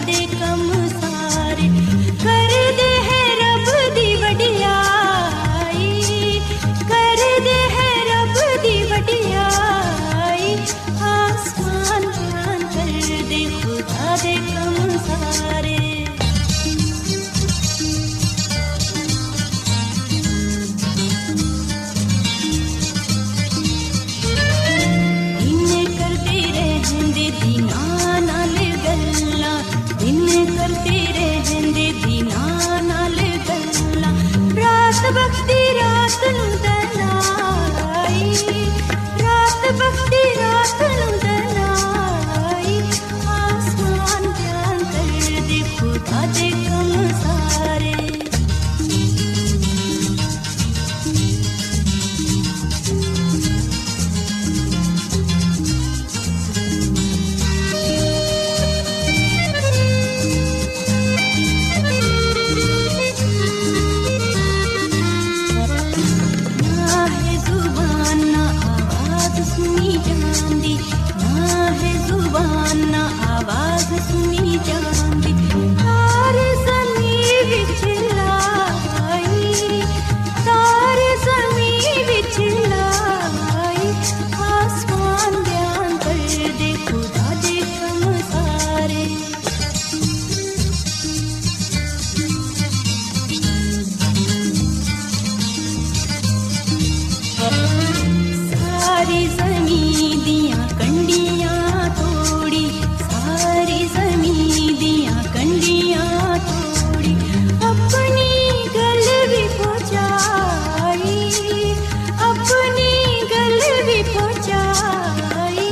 de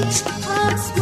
ਪਹੁੰਚਾਈ ਆਸਮਾਨ ਬਿਆਨ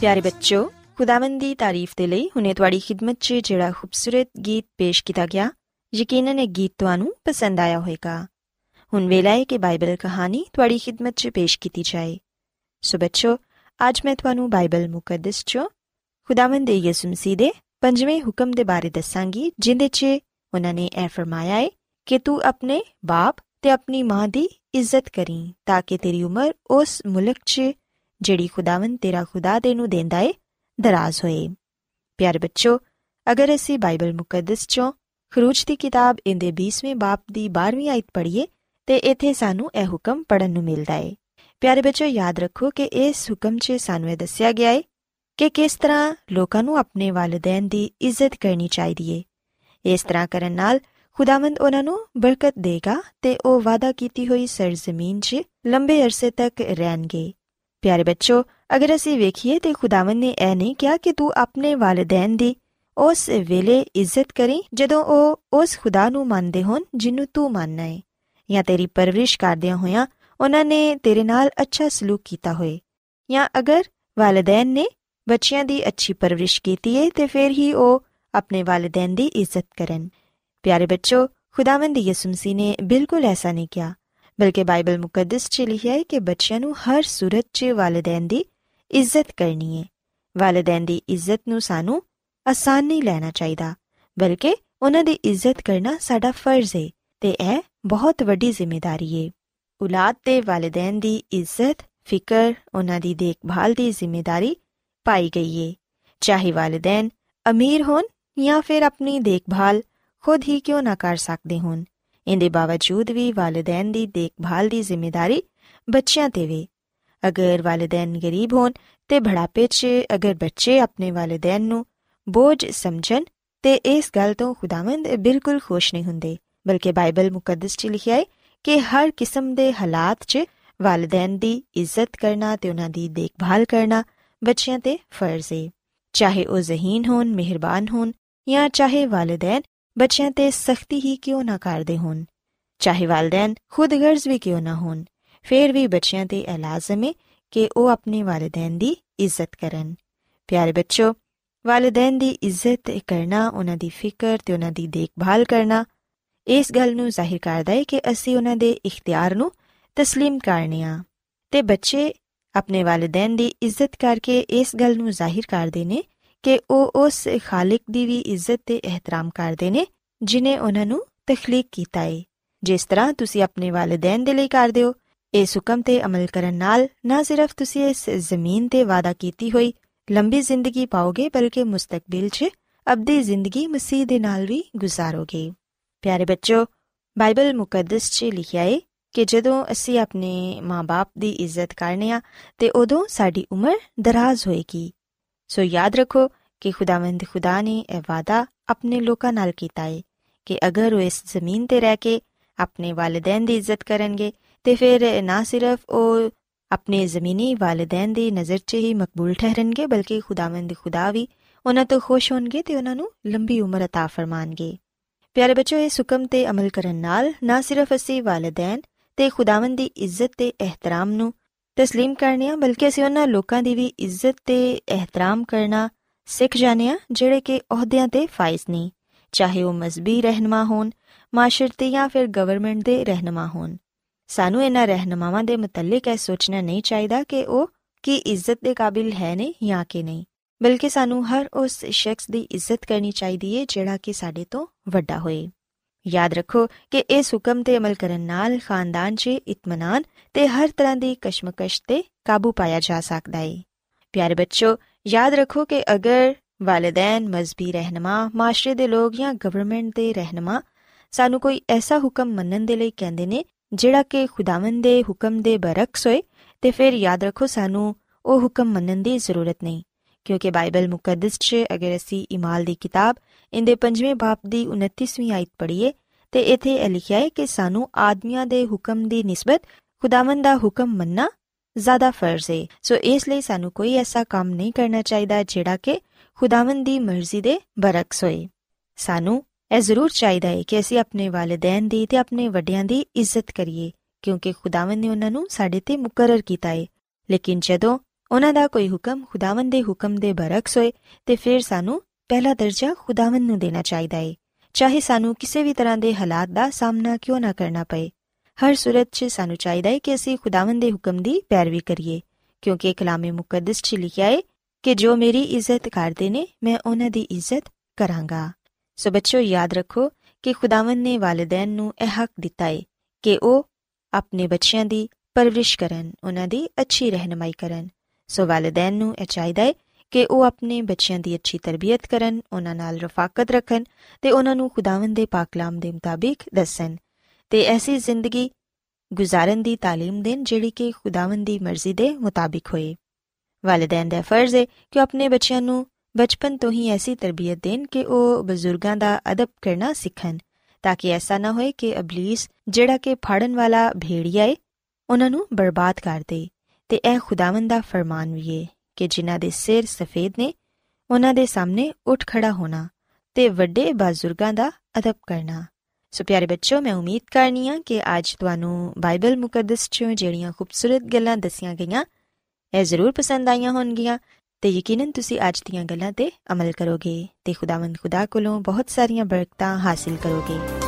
ਪਿਆਰੇ ਬੱਚੋ ਖੁਦਾਵੰਦ ਦੀ ਤਾਰੀਫ ਦੇ ਲਈ ਹੁਣੇ ਤੁਹਾਡੀ ਖidmat 'ਚ ਜਿਹੜਾ ਖੂਬਸੂਰਤ ਗੀਤ ਪੇਸ਼ ਕੀਤਾ ਗਿਆ ਯਕੀਨਨ ਇਹ ਗੀਤ ਤੁਹਾਨੂੰ ਪਸੰਦ ਆਇਆ ਹੋਵੇਗਾ ਹੁਣ ਵੇਲਾ ਹੈ ਕਿ ਬਾਈਬਲ ਕਹਾਣੀ ਤੁਹਾਡੀ ਖidmat 'ਚ ਪੇਸ਼ ਕੀਤੀ ਜਾਏ ਸੋ ਬੱਚੋ ਅੱਜ ਮੈਂ ਤੁਹਾਨੂੰ ਬਾਈਬਲ ਮੁਕੱਦਸ ਚੋਂ ਖੁਦਾਵੰਦ ਦੇ ਯਿਸੂ ਮਸੀਹ ਦੇ ਪੰਜਵੇਂ ਹੁਕਮ ਦੇ ਬਾਰੇ ਦੱਸਾਂਗੀ ਜਿੰਦੇ 'ਚ ਉਹਨਾਂ ਨੇ ਇਹ ਫਰਮਾਇਆ ਹੈ ਕਿ ਤੂੰ ਆਪਣੇ ਬਾਪ ਤੇ ਆਪਣੀ ਮਾਂ ਦੀ ਇੱਜ਼ਤ ਕਰੀ ਤਾਂ ਕਿ ਤੇਰੀ ਉਮਰ ਉਸ ਮੁਲਕ 'ਚ ਜਿਹੜੀ ਖੁਦਾਵੰਦ ਤੇਰਾ ਖੁਦਾ ਦੇ ਨੂੰ ਦਿੰਦਾ ਏ, ਦਰਾਜ਼ ਹੋਏ। ਪਿਆਰੇ ਬੱਚੋ, ਅਗਰ ਅਸੀਂ ਬਾਈਬਲ ਮੁਕੱਦਸ ਚੋਂ ਖਰੂਜ ਦੀ ਕਿਤਾਬ ਇਹਦੇ 20ਵੇਂ ਬਾਪ ਦੀ 12ਵੀਂ ਆਇਤ ਪੜ੍ਹੀਏ, ਤੇ ਇੱਥੇ ਸਾਨੂੰ ਇਹ ਹੁਕਮ ਪੜਨ ਨੂੰ ਮਿਲਦਾ ਏ। ਪਿਆਰੇ ਬੱਚੋ, ਯਾਦ ਰੱਖੋ ਕਿ ਇਸ ਹੁਕਮ 'ਚ ਸਾਨੂੰ ਇਹ ਦੱਸਿਆ ਗਿਆ ਏ ਕਿ ਕਿਸ ਤਰ੍ਹਾਂ ਲੋਕਾਂ ਨੂੰ ਆਪਣੇ ਵਾਲਿਦੈਨ ਦੀ ਇੱਜ਼ਤ ਕਰਨੀ ਚਾਹੀਦੀ ਏ। ਇਸ ਤਰ੍ਹਾਂ ਕਰਨ ਨਾਲ ਖੁਦਾਵੰਦ ਉਹਨਾਂ ਨੂੰ ਬਰਕਤ ਦੇਗਾ ਤੇ ਉਹ ਵਾਅਦਾ ਕੀਤੀ ਹੋਈ ਸਰਜ਼ਮੀਨ 'ਚ ਲੰਬੇ ਅਰਸੇ ਤੱਕ ਰਹਿਣਗੇ। ਪਿਆਰੇ ਬੱਚੋ ਅਗਰ ਅਸੀਂ ਵੇਖੀਏ ਤੇ ਖੁਦਾਵੰਦ ਨੇ ਇਹ ਨਹੀਂ ਕਿਹਾ ਕਿ ਤੂੰ ਆਪਣੇ ਵਾਲਿਦੈਨ ਦੀ ਉਸ ਵੇਲੇ ਇੱਜ਼ਤ ਕਰੀ ਜਦੋਂ ਉਹ ਉਸ ਖੁਦਾ ਨੂੰ ਮੰਨਦੇ ਹੋਣ ਜਿਹਨੂੰ ਤੂੰ ਮੰਨਣਾ ਹੈ ਜਾਂ ਤੇਰੀ ਪਰਵਰਿਸ਼ ਕਰਦਿਆਂ ਹੋਇਆਂ ਉਹਨਾਂ ਨੇ ਤੇਰੇ ਨਾਲ ਅੱਛਾ ਸਲੂਕ ਕੀਤਾ ਹੋਏ ਜਾਂ ਅਗਰ ਵਾਲਿਦੈਨ ਨੇ ਬੱਚਿਆਂ ਦੀ ਅੱਛੀ ਪਰਵਰਿਸ਼ ਕੀਤੀ ਹੈ ਤੇ ਫਿਰ ਹੀ ਉਹ ਆਪਣੇ ਵਾਲਿਦੈਨ ਦੀ ਇੱਜ਼ਤ ਕਰਨ ਪਿਆਰੇ ਬੱਚੋ ਖੁਦਾਵੰਦ ਯਿਸੂ ਮਸੀਹ ਨੇ ਬਿਲਕੁਲ ਐਸਾ ਨਹੀਂ ਕਿਹਾ ਬਲਕਿ ਬਾਈਬਲ ਮੁਕੱਦਸ 'ਚ ਲਿਖਿਆ ਹੈ ਕਿ ਬੱਚਿਆਂ ਨੂੰ ਹਰ ਸੂਰਤ 'ਚ ਵਾਲਿਦੈਨ ਦੀ ਇੱਜ਼ਤ ਕਰਨੀ ਹੈ ਵਾਲਿਦੈਨ ਦੀ ਇੱਜ਼ਤ ਨੂੰ ਸਾਨੂੰ ਆਸਾਨ ਨਹੀਂ ਲੈਣਾ ਚਾਹੀਦਾ ਬਲਕਿ ਉਹਨਾਂ ਦੀ ਇੱਜ਼ਤ ਕਰਨਾ ਸਾਡਾ ਫਰਜ਼ ਹੈ ਤੇ ਇਹ ਬਹੁਤ ਵੱਡੀ ਜ਼ਿੰਮੇਵਾਰੀ ਹੈ ਔਲਾਦ ਤੇ ਵਾਲਿਦੈਨ ਦੀ ਇੱਜ਼ਤ ਫਿਕਰ ਉਹਨਾਂ ਦੀ ਦੇਖਭਾਲ ਦੀ ਜ਼ਿੰਮੇਵਾਰੀ ਪਾਈ ਗਈ ਹੈ ਚਾਹੇ ਵਾਲਿਦੈਨ ਅਮੀਰ ਹੋਣ ਜਾਂ ਫਿਰ ਆਪਣੀ ਦੇਖਭਾਲ ਖੁਦ ਹੀ ਕਿਉਂ ਨਾ ਕਰ ਸਕਦੇ ਹੋਣ ਇਹਦੇ ਬਾਵਜੂਦ ਵੀ ਵਾਲਿਦੈਨ ਦੀ ਦੇਖਭਾਲ ਦੀ ਜ਼ਿੰਮੇਵਾਰੀ ਬੱਚਿਆਂ ਤੇ ਵੇ। ਅਗਰ ਵਾਲਿਦੈਨ ਗਰੀਬ ਹੋਣ ਤੇ ਬੜਾਪੇ 'ਚ ਅਗਰ ਬੱਚੇ ਆਪਣੇ ਵਾਲਿਦੈਨ ਨੂੰ ਬੋਝ ਸਮਝਣ ਤੇ ਇਸ ਗੱਲ ਤੋਂ ਖੁਦਾਵੰਦ ਬਿਲਕੁਲ ਖੁਸ਼ ਨਹੀਂ ਹੁੰਦੇ, ਬਲਕਿ ਬਾਈਬਲ ਮੁਕੱਦਸ 'ਚ ਲਿਖਿਆ ਹੈ ਕਿ ਹਰ ਕਿਸਮ ਦੇ ਹਾਲਾਤ 'ਚ ਵਾਲਿਦੈਨ ਦੀ ਇੱਜ਼ਤ ਕਰਨਾ ਤੇ ਉਹਨਾਂ ਦੀ ਦੇਖਭਾਲ ਕਰਨਾ ਬੱਚਿਆਂ ਤੇ ਫਰਜ਼ ਹੈ ਚਾਹੇ ਉਹ ਜ਼ਹੀਨ ਹੋਣ, ਮਿਹਰਬਾਨ ਹੋਣ ਜਾਂ ਚਾਹੇ ਵਾਲਿਦੈਨ ਬੱਚਿਆਂ ਤੇ ਸਖਤੀ ਹੀ ਕਿਉਂ ਨਾ ਕਰਦੇ ਹੋਣ ਚਾਹੇ ਵਾਲਿਦੈਨ ਖੁਦਗਰਜ਼ ਵੀ ਕਿਉਂ ਨਾ ਹੋਣ ਫਿਰ ਵੀ ਬੱਚਿਆਂ ਤੇ ਇਹ ਲਾਜ਼ਮ ਹੈ ਕਿ ਉਹ ਆਪਣੇ ਵਾਲਿਦੈਨ ਦੀ ਇੱਜ਼ਤ ਕਰਨ ਪਿਆਰੇ ਬੱਚੋ ਵਾਲਿਦੈਨ ਦੀ ਇੱਜ਼ਤ ਕਰਨਾ ਉਹਨਾਂ ਦੀ ਫਿਕਰ ਤੇ ਉਹਨਾਂ ਦੀ ਦੇਖਭਾਲ ਕਰਨਾ ਇਸ ਗੱਲ ਨੂੰ ਜ਼ਾਹਿਰ ਕਰਦਾ ਹੈ ਕਿ ਅਸੀਂ ਉਹਨਾਂ ਦੇ ਇਖਤਿਆਰ ਨੂੰ تسلیم ਕਰਨੇ ਆ ਤੇ ਬੱਚੇ ਆਪਣੇ ਵਾਲਿਦੈਨ ਦੀ ਇੱਜ਼ਤ ਕਰਕੇ ਇਸ ਗੱਲ ਨੂੰ ਜ਼ਾਹਿਰ ਕਰਦੇ ਨੇ ਕਿ ਉਹ ਉਸ ਖਾਲਕ ਦੀ ਵੀ ਇੱਜ਼ਤ ਤੇ ਇਹਤਰਾਮ ਕਰਦੇ ਨੇ, ਜਿਨੇ ਉਹਨਾਂ ਨੂੰ ਤਖਲੀਕ ਕੀਤਾ ਹੈ ਜਿਸ ਤਰ੍ਹਾਂ ਤੁਸੀਂ ਆਪਣੇ ਵਾਲਿਦੈਨ ਦੇ ਲਈ ਕਰਦੇ ਹੋ, ਇਸ ਹੁਕਮ ਤੇ ਅਮਲ ਕਰਨ ਨਾਲ ਨਾ ਸਿਰਫ ਤੁਸੀਂ ਇਸ ਜ਼ਮੀਨ ਤੇ ਵਾਅਦਾ ਕੀਤੀ ਹੋਈ ਲੰਬੀ ਜ਼ਿੰਦਗੀ ਪਾਓਗੇ, ਬਲਕਿ ਮੁਸਤਕਬਲ 'ਚ ਅਬਦੀ ਜ਼ਿੰਦਗੀ ਮਸੀਹ ਦੇ ਨਾਲ ਵੀ ਗੁਜ਼ਾਰੋਗੇ। ਪਿਆਰੇ ਬੱਚੋ, ਬਾਈਬਲ ਮੁਕੱਦਸ 'ਚ ਲਿਖਿਆ ਹੈ ਕਿ ਜਦੋਂ ਅਸੀਂ ਆਪਣੇ ਮਾਪੇ ਦੀ ਇੱਜ਼ਤ ਕਰਨੇ ਆ, ਤੇ ਉਦੋਂ ਸਾਡੀ ਉਮਰ ਦਰਾਜ਼ ਹੋਏਗੀ। ਸੋ ਯਾਦ ਰੱਖੋ ਕਿ ਖੁਦਾਵੰਦ ਖੁਦਾ ਨੇ ਇਹ ਵਾਦਾ ਆਪਣੇ ਲੋਕਾਂ ਨਾਲ ਕੀਤਾ ਹੈ ਕਿ ਅਗਰ ਉਹ ਇਸ ਜ਼ਮੀਨ ਤੇ ਰਹਿ ਕੇ ਆਪਣੇ ਵਾਲਿਦੈਨ ਦੀ ਇੱਜ਼ਤ ਕਰਨਗੇ ਤੇ ਫਿਰ ਨਾ ਸਿਰਫ ਉਹ ਆਪਣੇ ਜ਼ਮੀਨੀ ਵਾਲਿਦੈਨ ਦੀ ਨਜ਼ਰ 'ਚ ਹੀ ਮਕਬੂਲ ਠਹਿਰਨਗੇ ਬਲਕਿ ਖੁਦਾਵੰਦ ਖੁਦਾ ਵੀ ਉਹਨਾਂ ਤੋਂ ਖੁਸ਼ ਹੋਣਗੇ ਤੇ ਉਹਨਾਂ ਨੂੰ ਲੰਬੀ ਉਮਰ عطا ਫਰਮਾਨਗੇ ਪਿਆਰੇ ਬੱਚੋ ਇਸ ਹੁਕਮ ਤੇ ਅਮਲ ਕਰਨ ਨਾਲ ਨਾ ਸਿਰਫ ਅਸੀਂ ਵਾਲਿਦੈਨ ਤੇ ਖੁਦਾਵੰਦ ਦੀ ਇੱਜ਼ਤ ਤੇ ਇਹਤਰਾਮ ਨੂੰ تسلیم ਕਰਨੇ ਆ ਬਲਕਿ ਅਸੀਂ ਉਹਨਾਂ ਲੋਕਾਂ ਦੀ ਵੀ ਇੱਜ਼ਤ ਤੇ ਇਹਤਰਾਮ ਕਰਨਾ ਸਿੱਖ ਜਾਣੇ ਆ ਜਿਹੜੇ ਕਿ ਅਹੁਦਿਆਂ ਤੇ ਫਾਇਜ਼ ਨਹੀਂ ਚਾਹੇ ਉਹ ਮਜ਼ਬੀ ਰਹਿਨਮਾ ਹੋਣ ਮਾਸ਼ਰਤੀ ਜਾਂ ਫਿਰ ਗਵਰਨਮੈਂਟ ਦੇ ਰਹਿਨਮਾ ਹੋਣ ਸਾਨੂੰ ਇਹਨਾਂ ਰਹਿਨਮਾਵਾਂ ਦੇ ਮੁਤਲਕ ਇਹ ਸੋਚਣਾ ਨਹੀਂ ਚਾਹੀਦਾ ਕਿ ਉਹ ਕੀ ਇੱਜ਼ਤ ਦੇ ਕਾਬਿਲ ਹੈ ਨੇ ਜਾਂ ਕਿ ਨਹੀਂ ਬਲਕਿ ਸਾਨੂੰ ਹਰ ਉਸ ਸ਼ਖਸ ਦੀ ਇੱਜ਼ਤ ਕਰਨੀ ਚਾਹੀਦੀ ਹੈ ਜਿਹੜਾ ਕਿ ਸਾਡੇ ਤੋਂ ਵੱਡਾ ਹੋਏ ਯਾਦ ਰੱਖੋ ਕਿ ਇਸ ਹੁਕਮ ਤੇ ਅਮਲ ਕਰਨ ਨਾਲ ਖਾਨਦਾਨ 'ਚ ਇਤਮਾਨਾਨ ਤੇ ਹਰ ਤਰ੍ਹਾਂ ਦੀ ਕਸ਼ਮਕਸ਼ ਤੇ ਕਾਬੂ ਪਾਇਆ ਜਾ ਸਕਦਾ ਹੈ ਪਿਆਰੇ ਬੱਚੋ, ਯਾਦ ਰੱਖੋ ਕਿ ਅਗਰ ਵਾਲਿਦੈਨ, ਮਜ਼ਬੀ ਰਹਿਨਮਾ, ਮਾਸ਼ਰੇ ਦੇ ਲੋਕ ਜਾਂ ਗਵਰਨਮੈਂਟ ਦੇ ਰਹਿਨਮਾ ਸਾਨੂੰ ਕੋਈ ਐਸਾ ਹੁਕਮ ਮੰਨਣ ਦੇ ਲਈ ਕਹਿੰਦੇ ਨੇ ਜਿਹੜਾ ਕਿ ਖੁਦਾਵੰਦ ਦੇ ਹੁਕਮ ਦੇ ਬਰਕਸ ਹੋਏ, ਤੇ ਫਿਰ ਯਾਦ ਰੱਖੋ ਸਾਨੂੰ ਉਹ ਹੁਕਮ ਮੰਨਣ ਦੀ ਜ਼ਰੂਰਤ ਨਹੀਂ। ਕਿਉਂਕਿ ਬਾਈਬਲ ਮੁਕੱਦਸ 'ਚ ਅਗਰ ਅਸੀਂ ਇਮਾਲ ਦੀ ਕਿਤਾਬ ਇਹਦੇ 5ਵੇਂ ਬਾਪ ਦੀ 29ਵੀਂ ਆਇਤ ਪੜ੍ਹੀਏ, ਤੇ ਇਥੇ ਇਹ ਲਿਖਿਆ ਹੈ ਕਿ ਸਾਨੂੰ ਆਦਮੀਆਂ ਦੇ ਹੁਕਮ ਦੀ ਨਿਸਬਤ, ਖੁਦਾਵੰਦ ਦਾ ਹੁਕਮ ਮੰਨਣਾ ਜ਼ਿਆਦਾ ਫਰਜ਼ ਹੈ ਸੋ ਇਸ ਲਈ ਸਾਨੂੰ ਕੋਈ ਐਸਾ ਕੰਮ ਨਹੀਂ ਕਰਨਾ ਚਾਹੀਦਾ ਜਿਹੜਾ ਕਿ ਖੁਦਾਵੰਦ ਦੀ ਮਰਜ਼ੀ ਦੇ ਬਰਕਸ ਹੋਏ। ਸਾਨੂੰ ਇਹ ਜ਼ਰੂਰ ਚਾਹੀਦਾ ਹੈ ਕਿ ਅਸੀਂ ਆਪਣੇ ਵਾਲਿਦੈਨ ਦੀ ਤੇ ਆਪਣੇ ਵੱਡਿਆਂ ਦੀ ਇੱਜ਼ਤ ਕਰੀਏ, ਕਿਉਂਕਿ ਖੁਦਾਵੰਦ ਨੇ ਉਹਨਾਂ ਨੂੰ ਸਾਡੇ ਤੇ ਮੁਕਰਰ ਕੀਤਾ ਹੈ ਲੇਕਿਨ ਜਦੋਂ ਉਹਨਾਂ ਦਾ ਕੋਈ ਹੁਕਮ ਖੁਦਾਵੰਦ ਦੇ ਹੁਕਮ ਦੇ ਬਰਕਸ ਹੋਏ ਤੇ ਫਿਰ ਸਾਨੂੰ ਪਹਿਲਾ ਦਰਜਾ ਖੁਦਾਵੰਦ ਨੂੰ ਦੇਣਾ ਚਾਹੀਦਾ ਹੈ ਚਾਹੇ ਸਾਨੂੰ ਕਿਸੇ ਵੀ ਤਰ੍ਹਾਂ ਦੇ ਹਾਲਾਤ ਦਾ ਸਾਹਮਣਾ ਕਿਉਂ ਨਾ ਕਰਨਾ ਪਏ ਹਰ ਸੂਰਤ 'ਚ ਸਾਨੂੰ ਚਾਹੀਦਾ ਹੈ ਕਿ ਅਸੀਂ ਖੁਦਾਵੰਦ ਦੇ ਹੁਕਮ ਦੀ ਪੈਰਵੀ ਕਰੀਏ ਕਿਉਂਕਿ ਕਲਾਮੇ ਮੁਕੱਦਸ 'ਚ ਲਿਖਿਆ ਹੈ ਕਿ ਜੋ ਮੇਰੀ ਇੱਜ਼ਤ ਕਰਦੇ ਨੇ ਮੈਂ ਉਹਨਾਂ ਦੀ ਇੱਜ਼ਤ ਕਰਾਂਗਾ ਸੋ ਬੱਚੋ ਯਾਦ ਰੱਖੋ ਕਿ ਖੁਦਾਵੰਦ ਨੇ ਵਾਲਿਦੈਨ ਨੂੰ ਇਹ ਹੱਕ ਦਿੱਤਾ ਹੈ ਕਿ ਉਹ ਆਪਣੇ ਬੱਚਿਆਂ ਦੀ ਪਰਵਰਿਸ਼ ਕਰਨ ਉਹਨਾਂ ਦੀ ਅੱਛੀ ਰਹਿਨਮਾਈ ਕਰਨ ਸੋ ਵਾਲਿਦੈਨ ਨੂੰ ਇਹ ਚਾਹੀਦਾ ਹੈ ਕਿ ਉਹ ਆਪਣੇ ਬੱਚਿਆਂ ਦੀ ਅੱਛੀ ਤਰਬੀਅਤ ਕਰਨ ਉਹਨਾਂ ਨਾਲ ਰਫਾਕਤ ਰੱਖਣ ਤੇ ਉਹਨਾਂ ਨੂੰ ਖੁਦਾਵੰਦ ਦੇ ਪਾਕ ਕਲਾਮ ਦੇ ਮੁਤਾਬਿਕ ਦੱਸਣ ਤੇ ਐਸੀ ਜ਼ਿੰਦਗੀ ਗੁਜ਼ਾਰਨ ਦੀ تعلیم ਦੇਣ ਜਿਹੜੀ ਕਿ ਖੁਦਾਵੰਦ ਦੀ ਮਰਜ਼ੀ ਦੇ ਮੁਤਾਬਿਕ ਹੋਏ ਵਾਲਿਦੈਨ ਦਾ ਫਰਜ਼ ਹੈ ਕਿ ਆਪਣੇ ਬੱਚਿਆਂ ਨੂੰ ਬਚਪਨ ਤੋਂ ਹੀ ਐਸੀ ਤਰਬੀਅਤ ਦੇਣ ਕਿ ਉਹ ਬਜ਼ੁਰਗਾਂ ਦਾ ਅਦਬ ਕਰਨਾ ਸਿੱਖਣ ਤਾਂ ਕਿ ਐਸਾ ਨਾ ਹੋਏ ਕਿ ਅਬਲਿਸ ਜਿਹੜਾ ਕਿ ਫੜਨ ਵਾਲਾ ਭੇੜੀਆ ਹੈ ਉਹਨਾਂ ਨੂੰ ਬਰਬਾਦ ਕਰ ਦੇ ਤੇ ਇਹ ਖੁਦਾਵੰਦ ਦਾ ਫਰਮਾਨ ਵੀ ਹੈ ਕਿ ਜਿਨ੍ਹਾਂ ਦੇ ਸਿਰ ਸਫੇਦ ਨੇ, ਉਹਨਾਂ ਦੇ ਸਾਹਮਣੇ ਉੱਠ ਖੜਾ ਹੋਣਾ ਤੇ ਵੱਡੇ ਬਜ਼ੁਰਗਾਂ ਦਾ ਅਦਬ ਕਰਨਾ। ਸੋ ਪਿਆਰੇ ਬੱਚੋ ਮੈਂ ਉਮੀਦ ਕਰਨੀ ਆ ਕਿ ਅੱਜ ਤੁਹਾਨੂੰ ਬਾਈਬਲ ਮੁਕੱਦਸ ਚੋਂ ਜਿਹੜੀਆਂ ਖੂਬਸੂਰਤ ਗੱਲਾਂ ਦੱਸੀਆਂ ਗਈਆਂ, ਇਹ ਜ਼ਰੂਰ ਪਸੰਦ ਆਈਆਂ ਹੋਣਗੀਆਂ ਤੇ ਯਕੀਨਨ ਤੁਸੀਂ ਅੱਜ ਦੀਆਂ ਗੱਲਾਂ ਤੇ ਅਮਲ ਕਰੋਗੇ ਤੇ ਖੁਦਾਵੰਦ ਖੁਦਾ ਕੋਲੋਂ ਬਹੁਤ ਸਾਰੀਆਂ ਬਰਕਤਾਂ ਹਾਸਿਲ ਕਰੋਗੇ।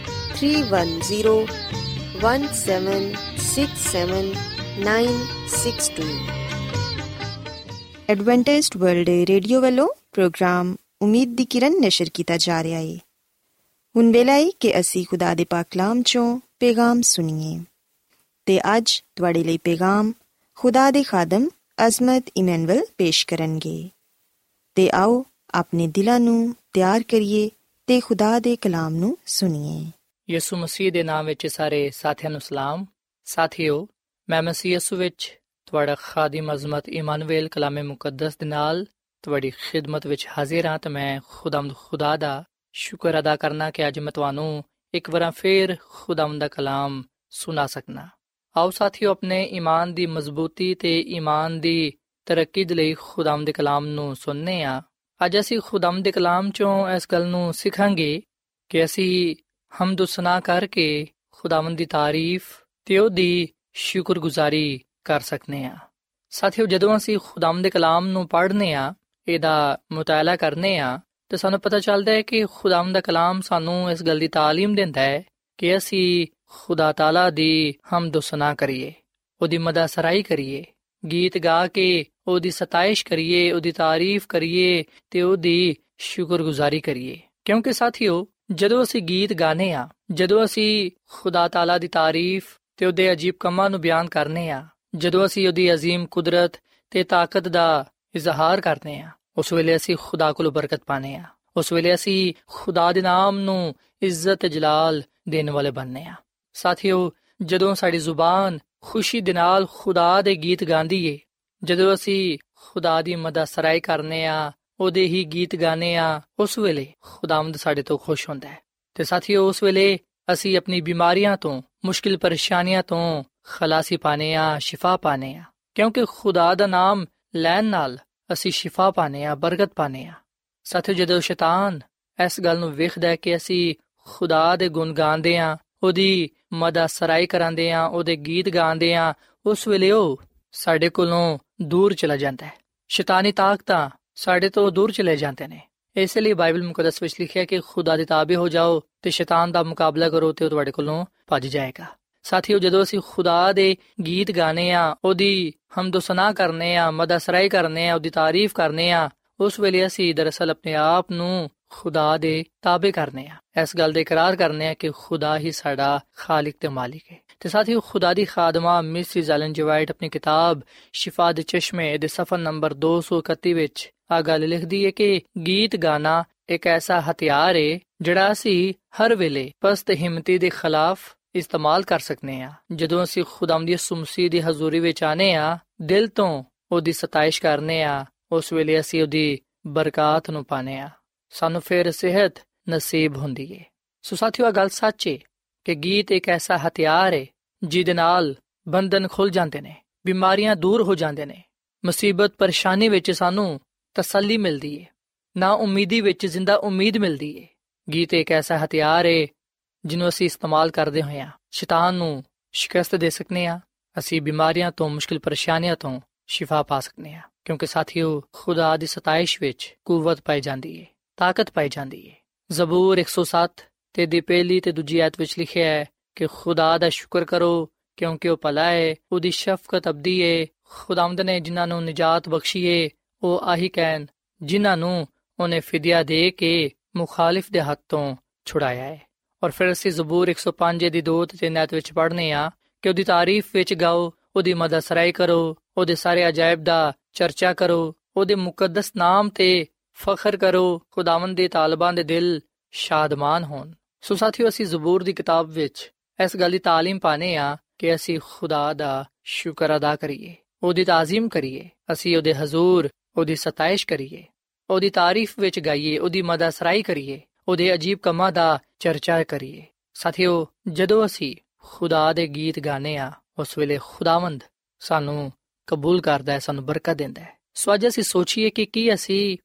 three one zero one seven six seven nine six two Adventist World Radio ਵੱਲੋਂ ਪ੍ਰੋਗਰਾਮ ਉਮੀਦ ਦੀ ਕਿਰਨ ਨਿਸ਼ਰ ਕੀਤਾ ਜਾ ਰਿਹਾ ਹੈ ਹੁਣ ਵੇਲਾ ਹੈ ਕਿ ਅਸੀਂ ਖੁਦਾ ਦੇ ਪਾਕ ਕਲਾਮ ਚੋਂ ਪੈਗਾਮ ਸੁਣੀਏ ਤੇ ਅੱਜ ਤੁਹਾਡੇ ਲਈ ਪੈਗਾਮ ਖੁਦਾ ਦੇ ਖਾਦਮ ਅਜ਼ਮਤ ਇਮਨੁਅਲ ਪੇਸ਼ ਕਰਨਗੇ ਤੇ ਆਓ ਆਪਣੇ ਦਿਲਾਂ ਨੂੰ ਤਿਆਰ ਕਰੀਏ ਤੇ ਖੁਦਾ ਦੇ ਕਲਾਮ ਨੂੰ ਸੁਣੀਏ ਯਿਸੂ ਮਸੀਹ ਦੇ ਨਾਮ ਵਿੱਚ ਸਾਰੇ ਸਾਥੀਆਂ ਨੂੰ ਸਲਾਮ। ਸਾਥੀਓ, ਮੈਂ ਮਸੀਹ ਯਿਸੂ ਵਿੱਚ ਤੁਹਾਡਾ ਖਾਦਮ ਅਜ਼ਮਤ ਇਮਾਨੁਅਲ ਕਲਾਮੇ ਮੁਕੱਦਸ ਦੇ ਨਾਲ ਤੁਹਾਡੀ ਖਿਦਮਤ ਵਿੱਚ ਹਾਜ਼ਰ ਹਾਂ ਤੇ ਮੈਂ ਖੁਦਾਮਦ ਖੁਦਾ ਦਾ ਸ਼ੁਕਰ ਅਦਾ ਕਰਨਾ ਕਿ ਅੱਜ ਮੈਂ ਤੁਹਾਨੂੰ ਇੱਕ ਵਾਰ ਫੇਰ ਖੁਦਾਮਦ ਦਾ ਕਲਾਮ ਸੁਣਾ ਸਕਣਾ ਆਓ ਸਾਥੀਓ, ਆਪਣੇ ਈਮਾਨ ਦੀ ਮਜ਼ਬੂਤੀ ਤੇ ਈਮਾਨ ਦੀ ਤਰੱਕੀ ਦੇ ਲਈ ਖੁਦਾਮਦ ਦੇ ਕਲਾਮ ਨੂੰ ਸੁਣਨੇ ਆ ਅੱਜ ਅਸੀਂ ਖੁਦਾਮਦ ਦੇ ਕਲਾਮ ਚੋਂ ਇਸ ਗੱਲ ਨੂੰ ਸਿੱਖਾਂਗੇ ਕਿ ਅਸੀਂ ਹਮਦ ਸਨਾ ਕਰਕੇ ਖੁਦਾਵੰਦ ਦੀ ਤਾਰੀਫ ਤੇ ਉਹਦੀ ਸ਼ੁਕਰਗੁਜ਼ਾਰੀ ਕਰ ਸਕਨੇ ਆ ਸਾਥੀਓ ਜਦੋਂ ਅਸੀਂ ਖੁਦਾਵੰਦ ਦੇ ਕਲਾਮ ਨੂੰ ਪੜ੍ਹਨੇ ਆ ਇਹਦਾ ਮੁਤਾਲਾ ਕਰਨੇ ਆ ਤੇ ਸਾਨੂੰ ਪਤਾ ਚੱਲਦਾ ਹੈ ਕਿ ਖੁਦਾਵੰਦ ਦਾ ਕਲਾਮ ਸਾਨੂੰ ਇਸ ਗੱਲ ਦੀ تعلیم ਦਿੰਦਾ ਹੈ ਕਿ ਅਸੀਂ ਖੁਦਾ ਤਾਲਾ ਦੀ ਹਮਦ ਸਨਾ ਕਰੀਏ ਉਹਦੀ ਮਦਾ ਸਰਾਈ ਕਰੀਏ ਗੀਤ ਗਾ ਕੇ ਉਹਦੀ ਸਤਾਇਸ਼ ਕਰੀਏ ਉਹਦੀ ਤਾਰੀਫ ਕਰੀਏ ਤੇ ਉਹਦੀ ਸ਼ੁਕਰਗੁਜ਼ਾਰੀ ਕਰੀਏ ਕਿਉਂਕਿ ਸਾਥੀਓ ਜਦੋਂ ਅਸੀਂ ਗੀਤ ਗਾਣੇ ਆ ਜਦੋਂ ਅਸੀਂ ਖੁਦਾ ਤਾਲਾ ਦੀ ਤਾਰੀਫ ਤੇ ਉਹਦੇ ਅਜੀਬ ਕੰਮਾਂ ਨੂੰ ਬਿਆਨ ਕਰਨੇ ਆ ਜਦੋਂ ਅਸੀਂ ਉਹਦੀ عظیم ਕੁਦਰਤ ਤੇ ਤਾਕਤ ਦਾ ਇਜ਼ਹਾਰ ਕਰਨੇ ਆ ਉਸ ਵੇਲੇ ਅਸੀਂ ਖੁਦਾ ਕੋਲੋਂ ਬਰਕਤ ਪਾਣੇ ਆ ਉਸ ਵੇਲੇ ਅਸੀਂ ਖੁਦਾ ਦੇ ਨਾਮ ਨੂੰ ਇੱਜ਼ਤ ਜਲਾਲ ਦੇਣ ਵਾਲੇ ਬਣਨੇ ਆ ਸਾਥੀਓ ਜਦੋਂ ਸਾਡੀ ਜ਼ੁਬਾਨ ਖੁਸ਼ੀ ਦੇ ਨਾਲ ਖੁਦਾ ਦੇ ਗੀਤ ਗਾਉਂਦੀ ਏ ਜਦੋਂ ਅਸੀਂ ਖੁਦਾ ਦੀ ਮਦਦ ਸਰਾਈ ਕਰਨੇ ਆ ਉਹਦੇ ਹੀ ਗੀਤ ਗਾਣੇ ਆ, ਉਸ ਵੇਲੇ ਖੁਦਾਵੰਦ ਸਾਡੇ ਤੋਂ ਖੁਸ਼ ਹੁੰਦਾ ਹੈ। ਤੇ ਸਾਥੀਓ, ਉਸ ਵੇਲੇ ਅਸੀਂ ਆਪਣੀ ਬਿਮਾਰੀਆਂ ਤੋਂ, ਮੁਸ਼ਕਿਲ ਪਰੇਸ਼ਾਨੀਆਂ ਤੋਂ ਖਲਾਸੀ ਪਾਣੇ ਆ, ਸ਼ਿਫਾ ਪਾਣੇ ਆ। ਕਿਉਂਕਿ ਖੁਦਾ ਦਾ ਨਾਮ ਲੈਣ ਨਾਲ ਅਸੀਂ ਸ਼ਿਫਾ ਪਾਣੇ ਆ, ਬਰਕਤ ਪਾਣੇ ਆ। ਸਾਥੀਓ, ਜਦੋਂ ਸ਼ੈਤਾਨ ਇਸ ਗੱਲ ਨੂੰ ਵੇਖਦਾ ਹੈ ਕਿ ਅਸੀਂ ਖੁਦਾ ਦੇ ਗੁਣ ਗਾਉਂਦੇ ਆ, ਉਹਦੀ ਮਦਦ ਸਰਾਈ ਕਰਾਂਦੇ ਆ, ਉਹਦੇ ਗੀਤ ਗਾਉਂਦੇ ਆ, ਉਸ ਵੇਲੇ ਉਹ ਸਾਡੇ ਕੋਲੋਂ ਦੂਰ ਚਲਾ ਜਾਂਦਾ ਹੈ। ਸ਼ੈਤਾਨੀ ਤਾਕਤਾਂ ਸਾਡੇ ਤੋਂ ਦੂਰ ਚਲੇ ਜਾਂਦੇ ਨੇ। ਇਸ ਲਈ ਬਾਈਬਲ ਮੁਕੱਦਸ ਵਿੱਚ ਲਿਖਿਆ ਕਿ ਖੁਦਾ ਦੇ ਤਾਬੇ ਹੋ ਜਾਓ ਤੇ ਸ਼ੈਤਾਨ ਦਾ ਮੁਕਾਬਲਾ ਕਰੋ ਤੇ ਉਹ ਤੁਹਾਡੇ ਕੋਲੋਂ ਭੱਜ ਜਾਏਗਾ। ਸਾਥੀਓ, ਜਦੋਂ ਅਸੀਂ ਖੁਦਾ ਦੇ ਗੀਤ ਗਾਣੇ ਆ ਉਹਦੀ ਹਮਦ ਕਰਨੇ ਆ ਮਦਦ ਕਰਨੇ ਆ ਉਹਦੀ ਤਾਰੀਫ ਕਰਨੇ ਆ ਉਸ ਵੇਲੇ ਅਸੀਂ ਦਰਅਸਲ ਆਪਣੇ ਆਪ ਨੂੰ ਖੁਦਾ ਦੇ ਤਾਬੇ ਕਰਨੇ ਆ ਇਸ ਗੱਲ ਦਾ ਇਕਰਾਰ ਕਰਨੇ ਆ ਕਿ ਖੁਦਾ ਹੀ ਸਾਡਾ ਖਾਲਕ ਤੇ ਮਾਲਿਕ ਹੈ। ਤੇ ਸਾਥੀ ਖੁਦਾ ਦੀ ਖਾਦਮਾ ਮਿਸਿਸ ਐਲਨ ਜਵਾਈਟ ਆਪਣੀ ਕਿਤਾਬ ਸ਼ਿਫਾ ਦੇ ਚਸ਼ਮੇ ਦੇ ਸਫਾ ਨੰਬਰ 231 ਵਿੱਚ ਆ ਗੱਲ ਲਿਖਦੀ ਹੈ ਕਿ ਗੀਤ ਗਾਣਾ ਇੱਕ ਐਸਾ ਹਥਿਆਰ ਹੈ ਜਿਹੜਾ ਅਸੀਂ ਹਰ ਵੇਲੇ ਪਸਤ ਹਿੰਮਤੀ ਦੇ ਖਿਲਾਫ ਇਸਤੇਮਾਲ ਕਰ ਸਕਨੇ ਆ। ਜਦੋਂ ਅਸੀਂ ਖੁਦਾਮ ਦੀ ਸੁਮਸੀ ਦੀ ਹਜ਼ੂਰੀ ਵਿੱਚ ਆਨੇ ਆ, ਦਿਲ ਤੋਂ ਉਹਦੀ ਸਤਾਇਸ਼ ਕਰਨੇ ਆ, ਉਸ ਵੇਲੇ ਅਸੀਂ ਉਹਦੀ ਬਰਕਤ ਨੂੰ ਪਾਣੇ ਆ। ਸਾਨੂੰ ਫਿਰ ਸਿਹਤ ਨਸੀਬ ਹੁੰਦੀ ਏ। ਸੋ ਸਾਥੀਓ ਆ ਗੱਲ ਸੱਚ ਏ। ਕਿ ਗੀਤ ਇੱਕ ਐਸਾ ਹਥਿਆਰ ਏ, ਜਿਹਦੇ ਨਾਲ ਬੰਧਨ ਖੁੱਲ ਜਾਂਦੇ ਨੇ, ਬਿਮਾਰੀਆਂ ਦੂਰ ਹੋ ਜਾਂਦੇ ਨੇ। ਮੁਸੀਬਤ ਪਰੇਸ਼ਾਨੀ ਵਿੱਚ ਸਾਨੂੰ ਤਸੱਲੀ ਮਿਲਦੀ ਏ, ਨਾ ਉਮੀਦੀ ਵਿੱਚ ਜ਼ਿੰਦਾ ਉਮੀਦ ਮਿਲਦੀ ਏ। ਗੀਤ ਇੱਕ ਐਸਾ ਹਥਿਆਰ ਏ, ਜਿਹਨੂੰ ਅਸੀਂ ਇਸਤੇਮਾਲ ਕਰਦੇ ਹੋਏ ਆ ਸ਼ੈਤਾਨ ਨੂੰ ਸ਼ਿਕਸਤ ਦੇ ਸਕਨੇ ਆ ਅਸੀਂ ਬਿਮਾਰੀਆਂ ਤੋਂ, ਮੁਸ਼ਕਿਲ ਪਰੇਸ਼ਾਨੀਆਂ ਤੋਂ ਸ਼ਿਫਾ ਪਾ ਸਕਨੇ ਆ ਕਿਉਂਕਿ ਸਾਥੀਓ, ਖੁਦਾ ਦੀ ਸਤਾਇਸ਼ ਵਿੱਚ ਕੂਵਤ ਪਾਈ ਜਾਂਦੀ ਏ, ਤਾਕਤ ਪਾਈ ਜਾਂਦੀ ਏ। ਜ਼ਬੂਰ 107 ਤੇ ਦੀ ਪਹਿਲੀ ਤੇ ਦੂਜੀ ਆਇਤ ਵਿੱਚ ਲਿਖਿਆ ਹੈ ਕਿ ਖੁਦਾ ਦਾ ਸ਼ੁਕਰ ਕਰੋ, ਕਿਉਂਕਿ ਉਹ ਭਲਾ ਹੈ, ਉਹਦੀ ਸ਼ਫਕਤ ਅਬਦੀ ਏ, ਖੁਦਾਵੰਦ ਨੇ ਜਿਨ੍ਹਾਂ ਨੂੰ ਨਿਜਾਤ ਬਖਸ਼ੀ ਏ, ਉਹ ਆਹੀ ਕਹਿਣ, ਜਿਨ੍ਹਾਂ ਨੂੰ ਉਹਨੇ ਫਿਦਿਆ ਦੇ ਕੇ ਮੁਖਾਲਿਫ ਦੇ ਹੱਥੋਂ ਛੁਡਾਇਆ ਹੈ। ਔਰ ਫਿਰ ਅਸੀਂ ਜ਼ਬੂਰ 105 ਦੀ 2 ਤੇ 3 ਆਇਤ ਵਿੱਚ ਪੜ੍ਹਨੇ ਆ ਕਿ ਉਹਦੀ ਤਾਰੀਫ ਵਿੱਚ ਗਾਓ, ਉਹਦੀ ਮਦਦ ਸਰਾਈ ਕਰੋ, ਉਹਦੇ ਸਾਰੇ ਅਜਾਇਬ ਦਾ ਚਰਚਾ ਕਰੋ, ਉਹਦੇ ਮੁਕੱਦਸ ਨਾਮ ਤੇ ਫਖਰ ਕਰੋ, ਖੁਦਾਵੰਦ ਦੇ ਤਾਲਬਾਂ ਦੇ ਦਿਲ ਸ਼ਾਦਮਾਨ ਹੋਣ। ਸੋ ਸਾਥੀਓ ਅਸੀਂ ਜ਼ਬੂਰ ਦੀ ਕਿਤਾਬ ਵਿੱਚ ਇਸ ਗੱਲ ਦੀ تعلیم ਪਾਣੇ ਆ ਕਿ ਅਸੀਂ ਖੁਦਾ ਦਾ ਸ਼ੁਕਰ ਅਦਾ ਕਰੀਏ ਉਹਦੀ ਤਾਜ਼ੀਮ ਕਰੀਏ ਅਸੀਂ ਉਹਦੇ ਹਜ਼ੂਰ ਉਹਦੀ ਸਤਾਇਸ਼ ਕਰੀਏ ਉਹਦੀ ਤਾਰੀਫ ਵਿੱਚ ਗਾਈਏ ਉਹਦੀ ਮਦਦ ਸਰਾਈ ਕਰੀਏ ਉਹਦੇ ਅਜੀਬ ਕੰਮਾਂ ਦਾ ਚਰਚਾ ਕਰੀਏ ਸਾਥੀਓ ਜਦੋਂ ਅਸੀਂ ਖੁਦਾ ਦੇ ਗੀਤ ਗਾਣੇ ਆ ਉਸ ਵੇਲੇ ਖੁਦਾਵੰਦ ਸਾਨੂੰ ਕਬੂਲ ਕਰਦਾ ਹੈ ਸਾਨੂੰ ਬਰਕਤ ਦਿੰਦਾ ਹੈ ਸੋ ਅੱਜ ਅਸੀਂ ਸੋਚੀਏ ਕਿ ਕੀ ਅਸੀਂ